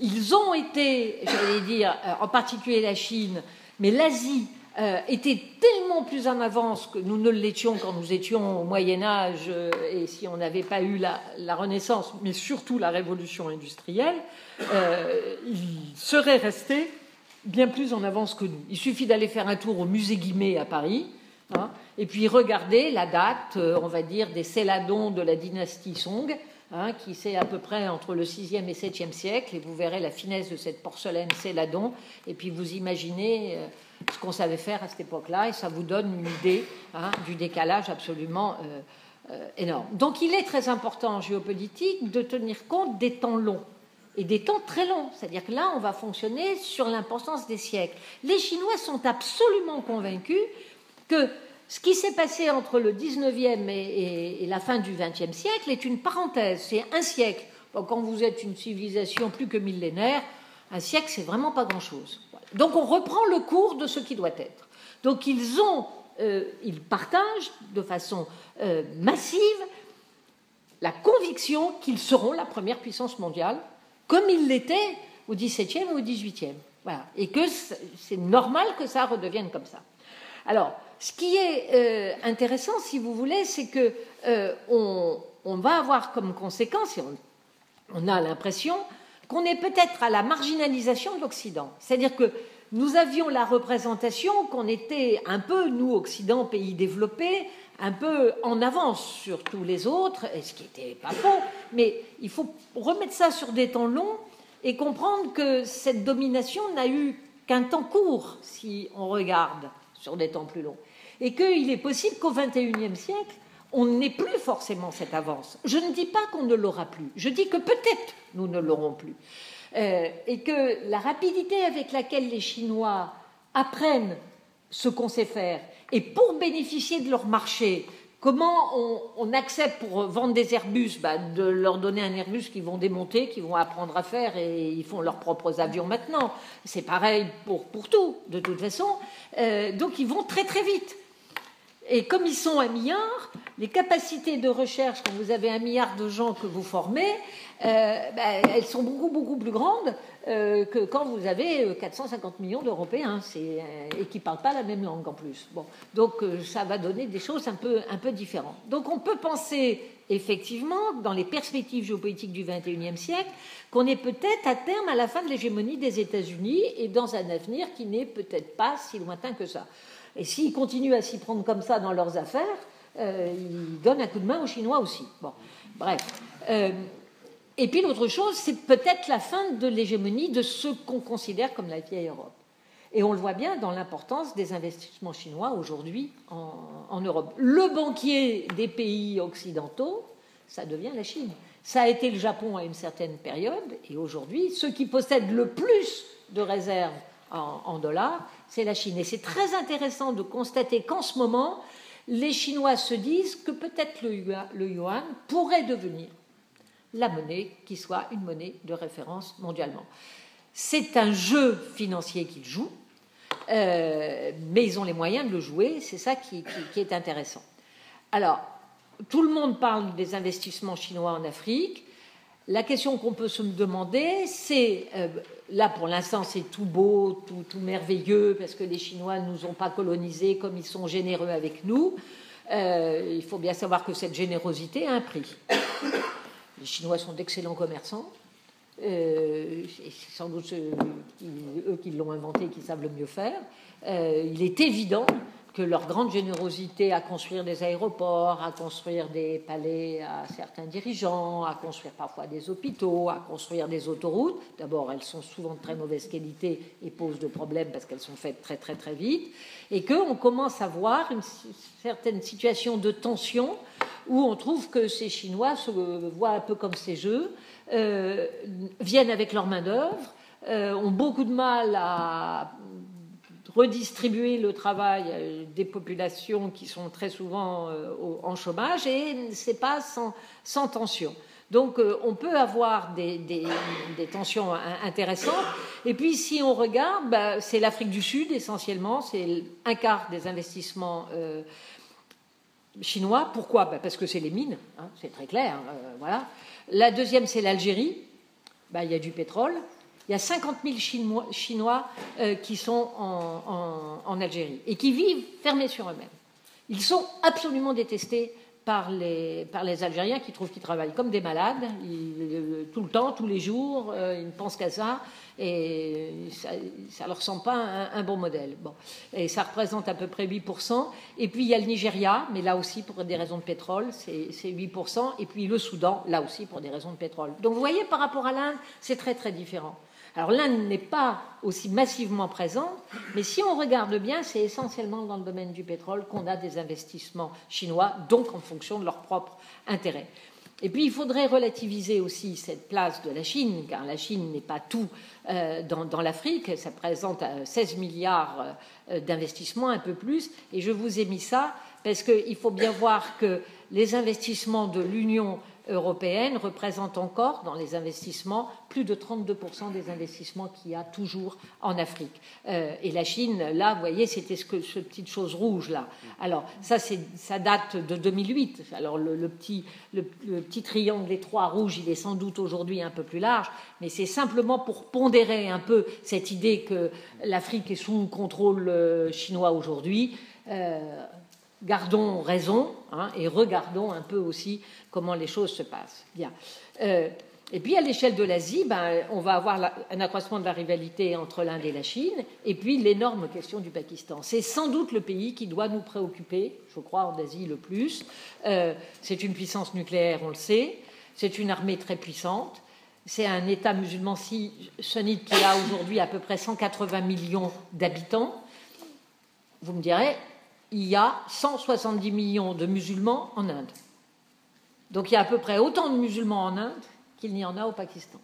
ils ont été, j'allais dire, euh, en particulier la Chine, mais l'Asie euh, était tellement plus en avance que nous ne l'étions quand nous étions au Moyen Âge euh, et si on n'avait pas eu la, Renaissance, mais surtout la Révolution industrielle, ils seraient restés bien plus en avance que nous. Il suffit d'aller faire un tour au musée Guimet à Paris. Hein, et puis regarder la date, on va dire, des Céladons de la dynastie Song, Hein, qui c'est à peu près entre le 6e et 7e siècle, et vous verrez la finesse de cette porcelaine Céladon, et puis vous imaginez euh, ce qu'on savait faire à cette époque-là, et ça vous donne une idée hein, du décalage absolument euh, euh, énorme. Donc il est très important en géopolitique de tenir compte des temps longs et des temps très longs. C'est-à-dire que là, on va fonctionner sur l'importance des siècles. Les Chinois sont absolument convaincus que ce qui s'est passé entre le 19e et, la fin du 20e siècle est une parenthèse, c'est un siècle. quand vous êtes une civilisation plus que millénaire, un siècle, c'est vraiment pas grand-chose. Donc on reprend le cours de ce qui doit être. Donc ils ont, euh, ils partagent de façon euh, massive la conviction qu'ils seront la première puissance mondiale, comme ils l'étaient au 17e ou au 18e. Voilà. Et que c'est normal que ça redevienne comme ça. Alors, ce qui est euh, intéressant, si vous voulez, c'est que euh, on, va avoir comme conséquence, et on, a l'impression qu'on est peut-être à la marginalisation de l'Occident. C'est-à-dire que nous avions la représentation qu'on était un peu, nous, Occident, pays développés, un peu en avance sur tous les autres, ce qui n'était pas faux, mais il faut remettre ça sur des temps longs et comprendre que cette domination n'a eu qu'un temps court, si on regarde sur des temps plus longs et qu'il est possible qu'au XXIe siècle, on n'ait plus forcément cette avance. Je ne dis pas qu'on ne l'aura plus, je dis que peut-être nous ne l'aurons plus. Euh, et que la rapidité avec laquelle les Chinois apprennent ce qu'on sait faire, et pour bénéficier de leur marché, comment on, accepte pour vendre des Airbus bah, De leur donner un Airbus qu'ils vont démonter, qu'ils vont apprendre à faire, et ils font leurs propres avions maintenant. C'est pareil pour, pour tout, de toute façon. Euh, donc ils vont très très vite. Et comme ils sont un milliard, les capacités de recherche, quand vous avez un milliard de gens que vous formez, euh, ben, elles sont beaucoup, beaucoup plus grandes euh, que quand vous avez 450 euh, millions d'Européens et qui ne parlent pas la même langue en plus. Bon, donc ça va donner des choses un peu, un peu différentes. Donc on peut penser effectivement, dans les perspectives géopolitiques du XXIe siècle, qu'on est peut-être à terme à la fin de l'hégémonie des États-Unis et dans un avenir qui n'est peut-être pas si lointain que ça. Et s'ils continuent à s'y prendre comme ça dans leurs affaires, euh, ils donnent un coup de main aux Chinois aussi. Bon, bref. Euh, et puis l'autre chose, c'est peut-être la fin de l'hégémonie de ce qu'on considère comme la vieille Europe. Et on le voit bien dans l'importance des investissements chinois aujourd'hui en, Europe. Le banquier des pays occidentaux, ça devient la Chine. Ça a été le Japon à une certaine période, et aujourd'hui, ceux qui possèdent le plus de réserves en, dollars, c'est la Chine. Et c'est très intéressant de constater qu'en ce moment, les Chinois se disent que peut-être le yuan pourrait devenir la monnaie qui soit une monnaie de référence mondialement. C'est un jeu financier qu'ils jouent, euh, mais ils ont les moyens de le jouer, c'est ça qui, est intéressant. Alors, tout le monde parle des investissements chinois en Afrique. La question qu'on peut se demander, c'est, euh, là pour l'instant c'est tout beau, tout, merveilleux, parce que les Chinois ne nous ont pas colonisés comme ils sont généreux avec nous. Euh, il faut bien savoir que cette générosité a un prix. Les Chinois sont d'excellents commerçants, euh, c'est sans doute eux qui l'ont inventé qui savent le mieux faire. Euh, il est évident que leur grande générosité à construire des aéroports, à construire des palais à certains dirigeants, à construire parfois des hôpitaux, à construire des autoroutes. D'abord, elles sont souvent de très mauvaise qualité et posent de problèmes parce qu'elles sont faites très très très vite, et qu'on commence à voir une certaine situation de tension où on trouve que ces Chinois se voient un peu comme ces jeux, euh, viennent avec leur main-d'œuvre, euh, ont beaucoup de mal à redistribuer le travail euh, des populations qui sont très souvent en chômage et c'est pas sans, tension. Donc on peut avoir des, tensions intéressantes. Et puis si on regarde, bah, c'est l'Afrique du Sud essentiellement, c'est un quart des investissements chinois. Pourquoi? Bah, Parce que c'est les mines, hein, c'est très clair. voilà. La deuxième, c'est l'Algérie. Bah, il y a du pétrole. Il y a 50 000 Chinois, euh, qui sont en, Algérie et qui vivent fermés sur eux-mêmes. Ils sont absolument détestés par les, Algériens qui trouvent qu'ils travaillent comme des malades, euh, tout le temps, tous les jours, euh, ils ne pensent qu'à ça, et ça ne leur semble pas un, bon modèle. Bon. Et ça représente à peu près 8%. Et puis il y a le Nigeria, mais là aussi pour des raisons de pétrole, c'est 8%. Et puis le Soudan, là aussi pour des raisons de pétrole. Donc vous voyez, par rapport à l'Inde, c'est très très différent. Alors l'Inde n'est pas aussi massivement présente, mais si on regarde bien, c'est essentiellement dans le domaine du pétrole qu'on a des investissements chinois, donc en fonction de leurs propres intérêts. Et puis il faudrait relativiser aussi cette place de la Chine, car la Chine n'est pas tout euh, dans, l'Afrique, ça présente 16 euh, milliards euh, d'investissements, un peu plus, et je vous ai mis ça parce qu'il faut bien voir que les investissements de l'Union européenne représente encore dans les investissements plus de 32% des investissements qu'il y a toujours en Afrique. Euh, et la Chine, là, vous voyez, c'était ce, que, petite chose rouge là. Alors ça, ça date de 2008. Alors le, petit, le, petit triangle étroit rouge, il est sans doute aujourd'hui un peu plus large, mais c'est simplement pour pondérer un peu cette idée que l'Afrique est sous contrôle euh, chinois aujourd'hui. Euh, gardons raison hein, et regardons un peu aussi comment les choses se passent. Bien. Euh, et puis à l'échelle de l'Asie, ben, on va avoir un accroissement de la rivalité entre l'Inde et la Chine, et puis l'énorme question du Pakistan. C'est sans doute le pays qui doit nous préoccuper, je crois, en Asie le plus. Euh, c'est une puissance nucléaire, on le sait. C'est une armée très puissante. C'est un État musulman sunnite qui a aujourd'hui à peu près 180 millions d'habitants. Vous me direz, il y a 170 millions de musulmans en Inde. Donc il y a à peu près autant de musulmans en Inde qu'il n'y en a au Pakistan.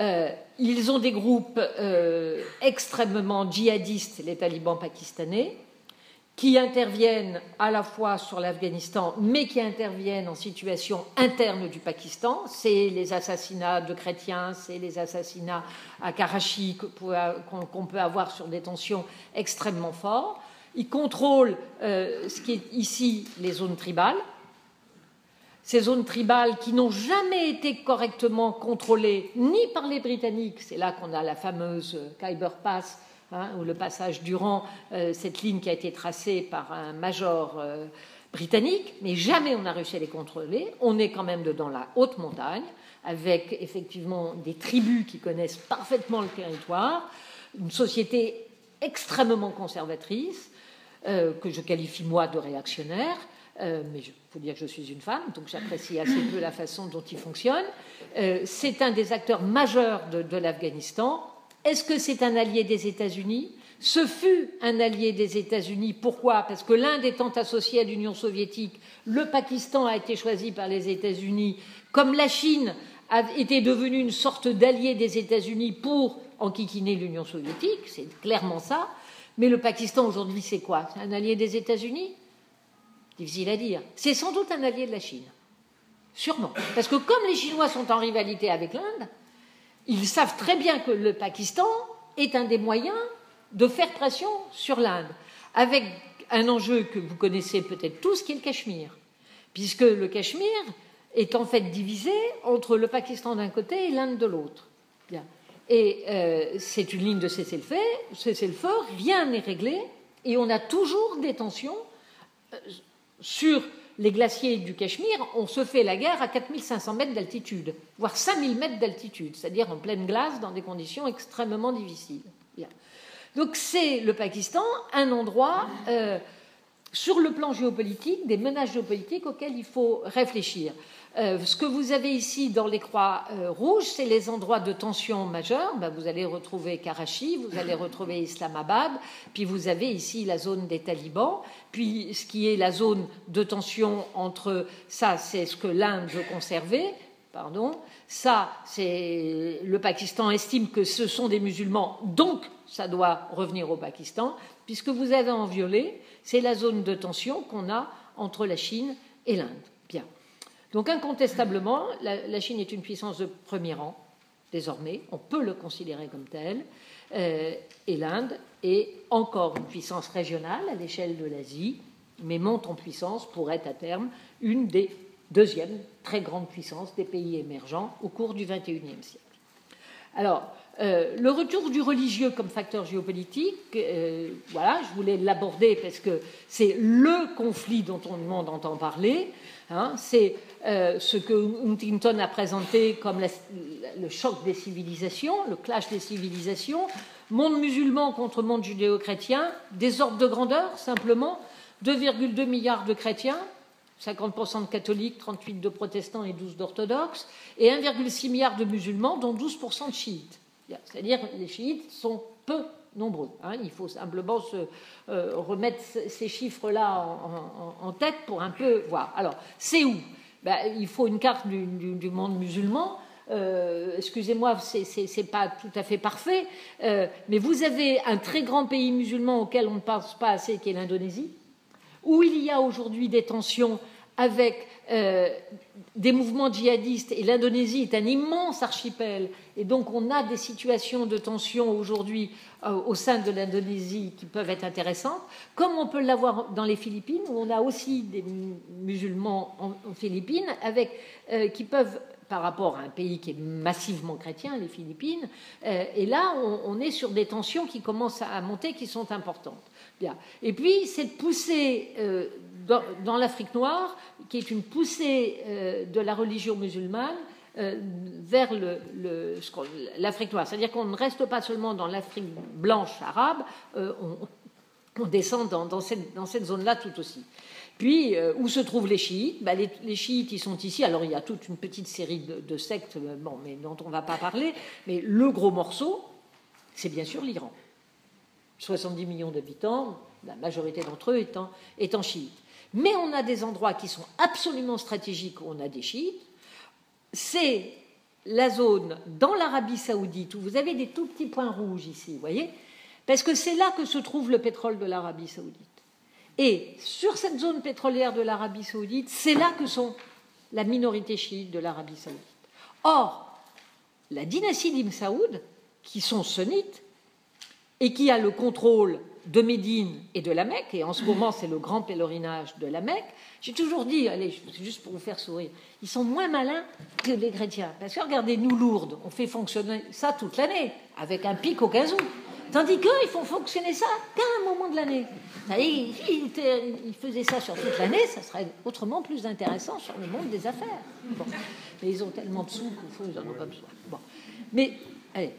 Euh, ils ont des groupes euh, extrêmement djihadistes, les talibans pakistanais, qui interviennent à la fois sur l'Afghanistan, mais qui interviennent en situation interne du Pakistan. C'est les assassinats de chrétiens, c'est les assassinats à Karachi qu'on peut avoir sur des tensions extrêmement fortes. Ils contrôlent euh, ce qui est ici les zones tribales. Ces zones tribales qui n'ont jamais été correctement contrôlées ni par les Britanniques, c'est là qu'on a la fameuse Khyber Pass, hein, ou le passage durant euh, cette ligne qui a été tracée par un major euh, britannique, mais jamais on n'a réussi à les contrôler. On est quand même dans la haute montagne, avec effectivement des tribus qui connaissent parfaitement le territoire, une société extrêmement conservatrice, euh, que je qualifie moi de réactionnaire, euh, mais il faut dire que je suis une femme, donc j'apprécie assez peu la façon dont il fonctionne. Euh, c'est un des acteurs majeurs de, l'Afghanistan. Est-ce que c'est un allié des États-Unis? Ce fut un allié des États-Unis. Pourquoi? Parce que l'Inde étant associée à l'Union soviétique, le Pakistan a été choisi par les États-Unis, comme la Chine été devenue une sorte d'allié des États-Unis pour enquiquiner l'Union soviétique, c'est clairement ça. Mais le Pakistan aujourd'hui, c'est quoi? C'est un allié des États-Unis? Difficile à dire. C'est sans doute un allié de la Chine. Sûrement. Parce que comme les Chinois sont en rivalité avec l'Inde, ils savent très bien que le Pakistan est un des moyens de faire pression sur l'Inde, avec un enjeu que vous connaissez peut-être tous, qui est le Cachemire. Puisque le Cachemire est en fait divisé entre le Pakistan d'un côté et l'Inde de l'autre. Et euh, c'est une ligne de cessez-le-feu, cessez-le-feu, rien n'est réglé, et on a toujours des tensions euh, sur les glaciers du Cachemire, on se fait la guerre à 4500 mètres d'altitude, voire 5000 mètres d'altitude, c'est-à-dire en pleine glace dans des conditions extrêmement difficiles. Donc c'est le Pakistan un endroit, euh, sur le plan géopolitique, des menaces géopolitiques auxquelles il faut réfléchir. Euh, ce que vous avez ici dans les croix euh, rouges, c'est les endroits de tension majeure. Ben, vous allez retrouver Karachi, vous allez retrouver Islamabad, puis vous avez ici la zone des talibans, puis ce qui est la zone de tension entre ça, c'est ce que l'Inde veut conserver, pardon, ça, c'est le Pakistan estime que ce sont des musulmans, donc ça doit revenir au Pakistan, puisque vous avez en violet, c'est la zone de tension qu'on a entre la Chine et l'Inde. Donc incontestablement, la, Chine est une puissance de premier rang, désormais, on peut le considérer comme tel, euh, et l'Inde est encore une puissance régionale à l'échelle de l'Asie, mais monte en puissance pour être à terme une des deuxièmes très grandes puissances des pays émergents au cours du XXIe siècle. Alors, euh, le retour du religieux comme facteur géopolitique, euh, voilà, je voulais l'aborder parce que c'est le conflit dont tout le monde entend parler. Hein, c'est euh, ce que Huntington a présenté comme le choc des civilisations, le clash des civilisations, monde musulman contre monde judéo-chrétien, des ordres de grandeur simplement, 2,2 milliards de chrétiens, 50% de catholiques, 38 de protestants et 12 d'orthodoxes, et 1,6 milliard de musulmans, dont 12% de chiites. C'est-à-dire les chiites sont peu nombreux. Hein. Il faut simplement se euh, remettre ces chiffres-là en, tête pour un peu voir. Alors, c'est où? Ben, Il faut une carte du, monde musulman. Euh, excusez-moi, c'est pas tout à fait parfait, euh, mais vous avez un très grand pays musulman auquel on ne pense pas assez, qui est l'Indonésie, où il y a aujourd'hui des tensions avec euh, des mouvements djihadistes, et l'Indonésie est un immense archipel, et donc on a des situations de tension aujourd'hui euh, au sein de l'Indonésie qui peuvent être intéressantes, comme on peut l'avoir dans les Philippines, où on a aussi des musulmans en, Philippines, avec, euh, qui peuvent par rapport à un pays qui est massivement chrétien, les Philippines. et là, on, est sur des tensions qui commencent à monter, qui sont importantes. Et puis, cette poussée dans, l'Afrique noire, qui est une poussée euh, de la religion musulmane euh, vers l'Afrique noire. C'est-à-dire qu'on ne reste pas seulement dans l'Afrique blanche arabe, euh, on, descend dans, cette, zone-là tout aussi. Puis, où se trouvent les chiites? Ben, les, chiites, ils sont ici. Alors, il y a toute une petite série de, sectes, mais dont on ne va pas parler. Mais le gros morceau, c'est bien sûr l'Iran. 70 millions d'habitants, la majorité d'entre eux étant, chiites. Mais on a des endroits qui sont absolument stratégiques où on a des chiites. C'est la zone dans l'Arabie saoudite où vous avez des tout petits points rouges ici, vous voyez Parce que c'est là que se trouve le pétrole de l'Arabie saoudite. Et sur cette zone pétrolière de l'Arabie saoudite, c'est là que sont la minorité chiite de l'Arabie saoudite. Or, la dynastie d'Ibn Saoud, qui sont sunnites, et qui a le contrôle de Médine et de la Mecque, et en ce moment c'est le grand pèlerinage de la Mecque, j'ai toujours dit, allez, juste pour vous faire sourire, ils sont moins malins que les chrétiens. Parce que regardez, nous, Lourdes, on fait fonctionner ça toute l'année, avec un pic au 15 août. Tandis qu'eux, ils font fonctionner ça qu'à un moment de l'année. Ils, ils, faisaient ça sur toute l'année, ça serait autrement plus intéressant sur le monde des affaires. Mais ils ont tellement de sous qu'au fond, ils n'en ont pas besoin. Bon. Mais,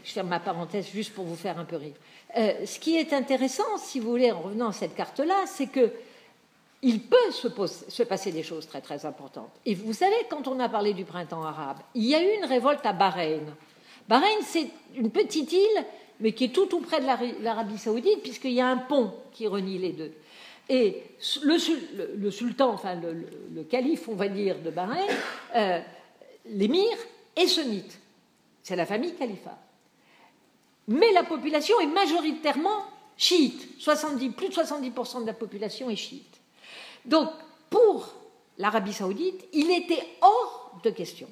je ferme ma parenthèse juste pour vous faire un peu rire. Euh, ce qui est intéressant, si vous voulez, en revenant à cette carte-là, c'est que il peut se, passer des choses très très importantes. Et vous savez, quand on a parlé du printemps arabe, il y a eu une révolte à Bahreïn. Bahreïn, c'est une petite île, mais qui est tout tout près de l'Arabie saoudite, puisqu'il y a un pont qui renie les deux. Et le, sultan, enfin le, calife, on va dire, de Bahreïn, euh, l'émir, est sunnite. C'est la famille Khalifa. Mais la population est majoritairement chiite. 70, plus de 70% de la population est chiite. Donc, pour l'Arabie saoudite, il était hors de question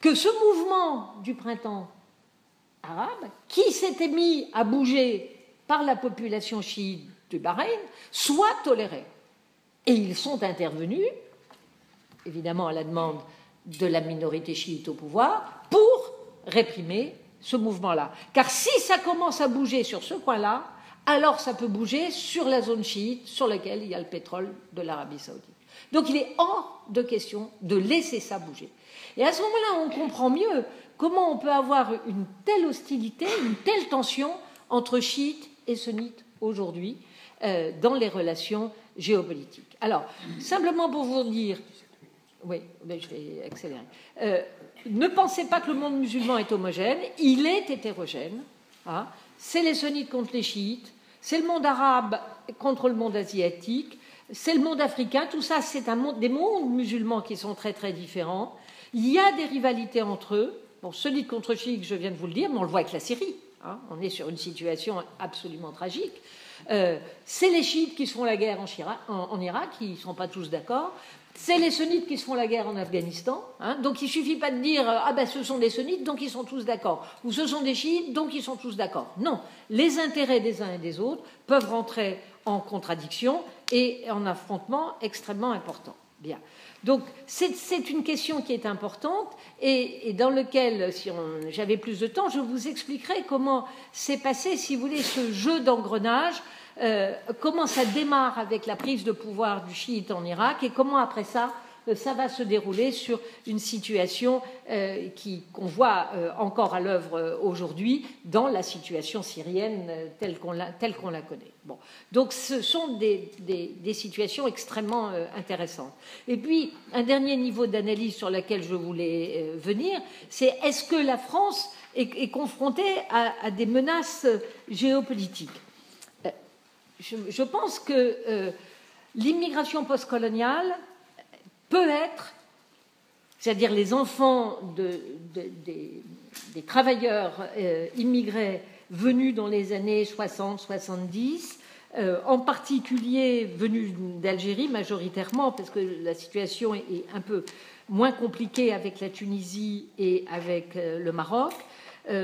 que ce mouvement du printemps arabe, qui s'était mis à bouger par la population chiite du Bahreïn, soit toléré. Et ils sont intervenus, évidemment à la demande de la minorité chiite au pouvoir, pour réprimer ce mouvement-là. Car si ça commence à bouger sur ce coin-là, alors ça peut bouger sur la zone chiite sur laquelle il y a le pétrole de l'Arabie saoudite. Donc il est hors de question de laisser ça bouger. Et à ce moment-là, on comprend mieux comment on peut avoir une telle hostilité, une telle tension entre chiites et sunnites aujourd'hui euh, dans les relations géopolitiques. Alors, simplement pour vous dire, oui, je vais accélérer. Euh, ne pensez pas que le monde musulman est homogène, il est hétérogène. Hein. C'est les sunnites contre les chiites, c'est le monde arabe contre le monde asiatique, c'est le monde africain, tout ça, c'est des mondes musulmans qui sont très très différents. Il y a des rivalités entre eux. Bon, celui contre chiite, je viens de vous le dire, mais on le voit avec la Syrie. Hein. on est sur une situation absolument tragique. Euh, c'est les chiites qui font la guerre en, en Irak, qui ne sont pas tous d'accord. C'est les sunnites qui se font la guerre en Afghanistan. Hein. donc il ne suffit pas de dire euh, ah ben ce sont des sunnites donc ils sont tous d'accord ou ce sont des chiites donc ils sont tous d'accord. Non, les intérêts des uns et des autres peuvent rentrer en contradiction et en affrontement extrêmement important. Bien. Donc c'est une question qui est importante et, dans lequel, si j'avais plus de temps, je vous expliquerai comment s'est passé, si vous voulez, ce jeu d'engrenage euh, comment ça démarre avec la prise de pouvoir du chiite en Irak et comment après ça euh, ça va se dérouler sur une situation euh, qu'on voit encore à l'œuvre aujourd'hui dans la situation syrienne telle qu'on la, connaît. Bon. Donc ce sont des, situations extrêmement intéressantes. Et puis, un dernier niveau d'analyse sur lequel je voulais venir, c'est est-ce que la France est, confrontée à des menaces géopolitiques? Je, pense que euh, l'immigration postcoloniale peut être, c'est-à-dire les enfants des, travailleurs euh, immigrés venus dans les années 60-70, euh, en particulier venus d'Algérie majoritairement, parce que la situation est, un peu moins compliquée avec la Tunisie et avec le Maroc.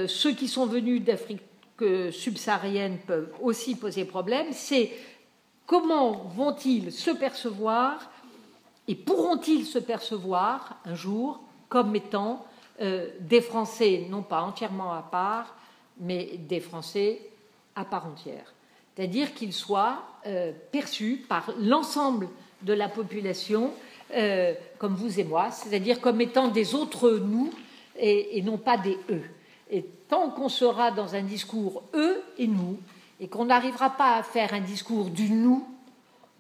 ceux qui sont venus d'Afrique que subsahariennes peuvent aussi poser problème, c'est comment vont-ils se percevoir et pourront-ils se percevoir un jour comme étant euh, des Français, non pas entièrement à part, mais des Français à part entière. C'est-à-dire qu'ils soient euh, perçus par l'ensemble de la population euh, comme vous et moi, c'est-à-dire comme étant des autres nous et non pas des eux. Tant qu'on sera dans un discours eux et nous, et qu'on n'arrivera pas à faire un discours du nous,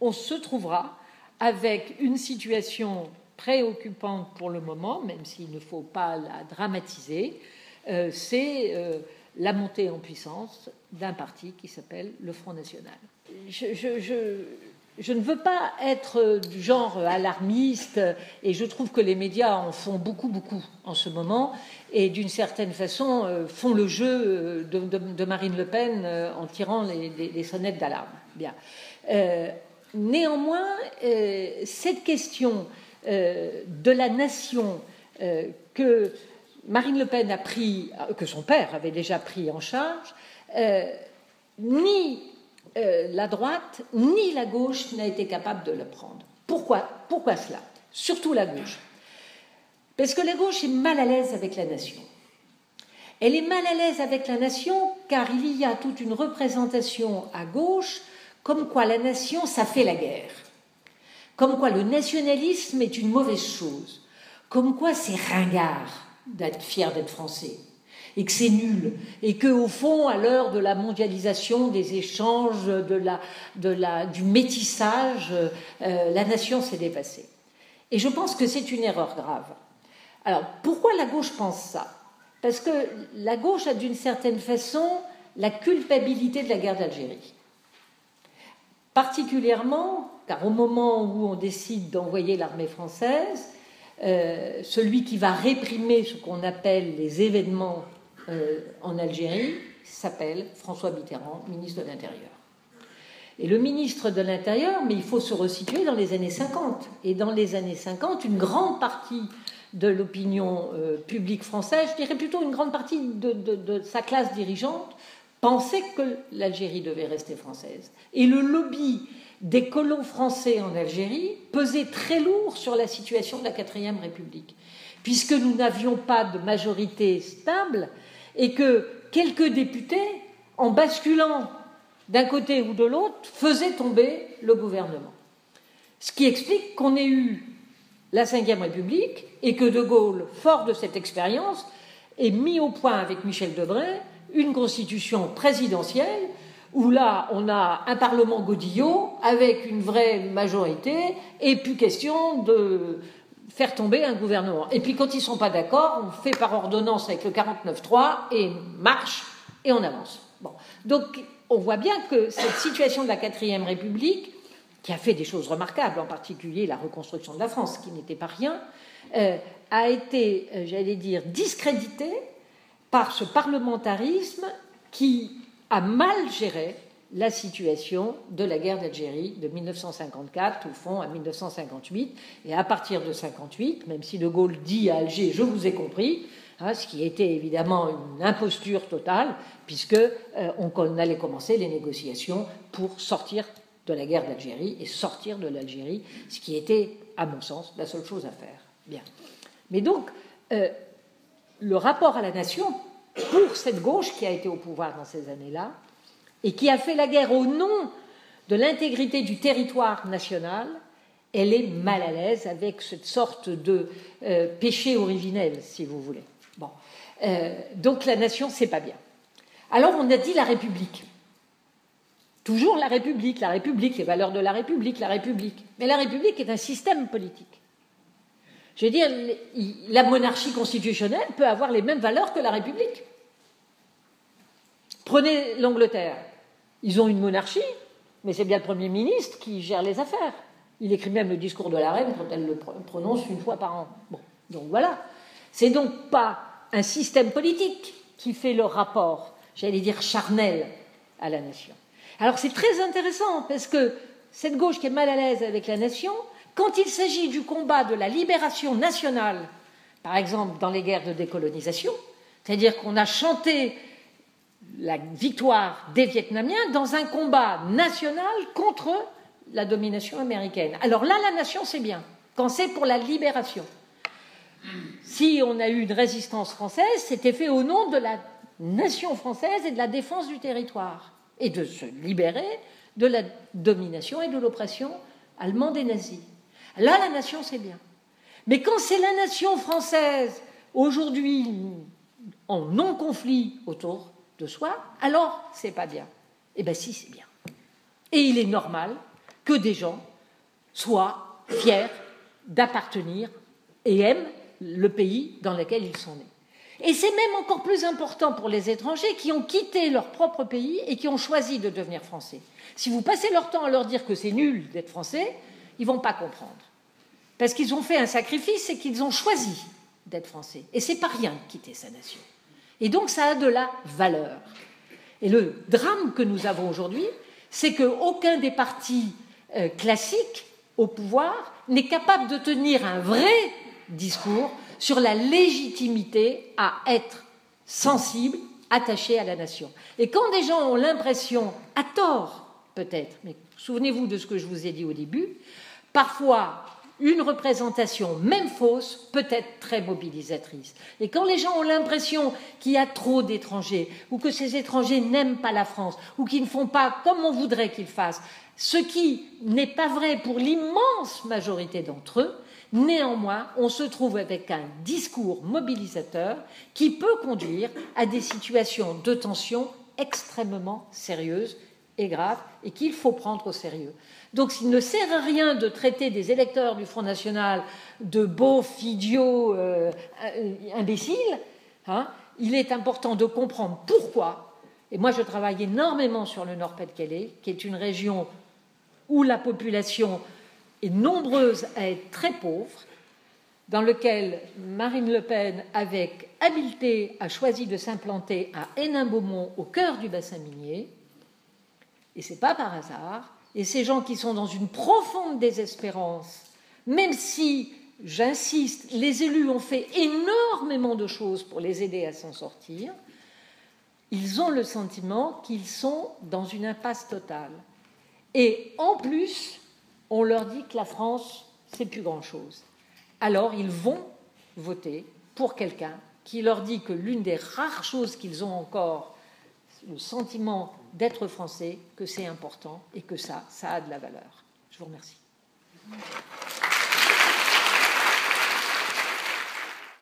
on se trouvera avec une situation préoccupante pour le moment, même s'il ne faut pas la dramatiser, euh, c'est euh, la montée en puissance d'un parti qui s'appelle le Front National. Ne veux pas être du genre alarmiste et je trouve que les médias en font beaucoup, beaucoup en ce moment et d'une certaine façon euh, font le jeu euh, de, Marine Le Pen euh, en tirant les, sonnettes d'alarme. Bien. néanmoins, cette question de la nation que Marine Le Pen a pris, que son père avait déjà pris en charge, ni euh, la droite ni la gauche n'a été capable de le prendre. Pourquoi Pourquoi cela? Surtout la gauche. Parce que la gauche est mal à l'aise avec la nation. Elle est mal à l'aise avec la nation car il y a toute une représentation à gauche comme quoi la nation, ça fait la guerre. Comme quoi le nationalisme est une mauvaise chose. Comme quoi c'est ringard d'être fier d'être français et que c'est nul, et que au fond, à l'heure de la mondialisation, des échanges, de la, de la, du métissage, euh, la nation s'est dépassée. Et je pense que c'est une erreur grave. Alors, pourquoi la gauche pense ça? Parce que la gauche a d'une certaine façon la culpabilité de la guerre d'Algérie. Particulièrement, car au moment où on décide d'envoyer l'armée française, euh, celui qui va réprimer ce qu'on appelle les événements euh, en Algérie s'appelle François Mitterrand, ministre de l'Intérieur. Et le ministre de l'Intérieur, mais il faut se resituer dans les années 50. Et dans les années 50, une grande partie de l'opinion euh, publique française, je dirais plutôt une grande partie de, sa classe dirigeante, pensait que l'Algérie devait rester française. Et le lobby des colons français en Algérie pesait très lourd sur la situation de la quatrième République, puisque nous n'avions pas de majorité stable et que quelques députés, en basculant d'un côté ou de l'autre, faisaient tomber le gouvernement. Ce qui explique qu'on ait eu la Ve République et que De Gaulle, fort de cette expérience, ait mis au point avec Michel Debré une constitution présidentielle où là, on a un Parlement godillot avec une vraie majorité et plus question de faire tomber un gouvernement. Et puis quand ils ne sont pas d'accord, on fait par ordonnance avec le 49-3 et marche et on avance. Bon. Donc on voit bien que cette situation de la quatrième République, qui a fait des choses remarquables, en particulier la reconstruction de la France, qui n'était pas rien, euh, a été, euh, j'allais dire, discréditée par ce parlementarisme qui a mal géré la situation de la guerre d'Algérie de 1954 au fond à 1958 et à partir de 58, même si De Gaulle dit à Alger je vous ai compris, hein, ce qui était évidemment une imposture totale puisque euh, on allait commencer les négociations pour sortir de la guerre d'Algérie et sortir de l'Algérie, ce qui était à mon sens la seule chose à faire. Bien. Mais donc euh, le rapport à la nation pour cette gauche qui a été au pouvoir dans ces années-là et qui a fait la guerre au nom de l'intégrité du territoire national, elle est mal à l'aise avec cette sorte de euh, péché originel, si vous voulez. Bon. Euh, donc la nation, c'est pas bien. Alors on a dit la République. Toujours la République, la République, les valeurs de la République, la République. Mais la République est un système politique. Je veux dire, la monarchie constitutionnelle peut avoir les mêmes valeurs que la République. Prenez l'Angleterre. Ils ont une monarchie, mais c'est bien le Premier ministre qui gère les affaires. Il écrit même le discours de la reine quand elle le prononce une fois par an. Bon, donc voilà. C'est donc pas un système politique qui fait le rapport, j'allais dire charnel, à la nation. Alors c'est très intéressant parce que cette gauche qui est mal à l'aise avec la nation, quand il s'agit du combat de la libération nationale, par exemple dans les guerres de décolonisation, c'est-à-dire qu'on a chanté la victoire des Vietnamiens dans un combat national contre la domination américaine. Alors là, la nation, c'est bien, quand c'est pour la libération. Si on a eu une résistance française, c'était fait au nom de la nation française et de la défense du territoire, et de se libérer de la domination et de l'oppression allemande et nazie. Là, la nation, c'est bien. Mais quand c'est la nation française, aujourd'hui, en non-conflit autour de soi, alors c'est pas bien. Eh bien si, c'est bien. Et il est normal que des gens soient fiers d'appartenir et aiment le pays dans lequel ils sont nés. Et c'est même encore plus important pour les étrangers qui ont quitté leur propre pays et qui ont choisi de devenir français. Si vous passez leur temps à leur dire que c'est nul d'être français, ils ne vont pas comprendre. Parce qu'ils ont fait un sacrifice et qu'ils ont choisi d'être français. Et c'est pas rien de quitter sa nation. Et donc ça a de la valeur. Et le drame que nous avons aujourd'hui, c'est qu'aucun des partis euh, classiques au pouvoir n'est capable de tenir un vrai discours sur la légitimité à être sensible, attaché à la nation. Et quand des gens ont l'impression, à tort, peut-être, mais souvenez-vous de ce que je vous ai dit au début, parfois une représentation, même fausse, peut être très mobilisatrice. Et quand les gens ont l'impression qu'il y a trop d'étrangers, ou que ces étrangers n'aiment pas la France, ou qu'ils ne font pas comme on voudrait qu'ils fassent, ce qui n'est pas vrai pour l'immense majorité d'entre eux, néanmoins, on se trouve avec un discours mobilisateur qui peut conduire à des situations de tension extrêmement sérieuses et graves et qu'il faut prendre au sérieux. Donc s'il ne sert à rien de traiter des électeurs du Front National de beaux idiots, euh, imbéciles, hein, il est important de comprendre pourquoi. Et moi, je travaille énormément sur le Nord-Pas-de-Calais, qui est une région où la population est nombreuse à être très pauvre, dans lequel Marine Le Pen, avec habileté, a choisi de s'implanter à Hénin-Beaumont, au cœur du bassin minier. Et ce n'est pas par hasard et ces gens qui sont dans une profonde désespérance, même si, j'insiste, les élus ont fait énormément de choses pour les aider à s'en sortir, ils ont le sentiment qu'ils sont dans une impasse totale. Et en plus, on leur dit que la France, c'est plus grand-chose. Alors ils vont voter pour quelqu'un qui leur dit que l'une des rares choses qu'ils ont encore, le sentiment d'être français, que c'est important et que ça, ça a de la valeur. Je vous remercie.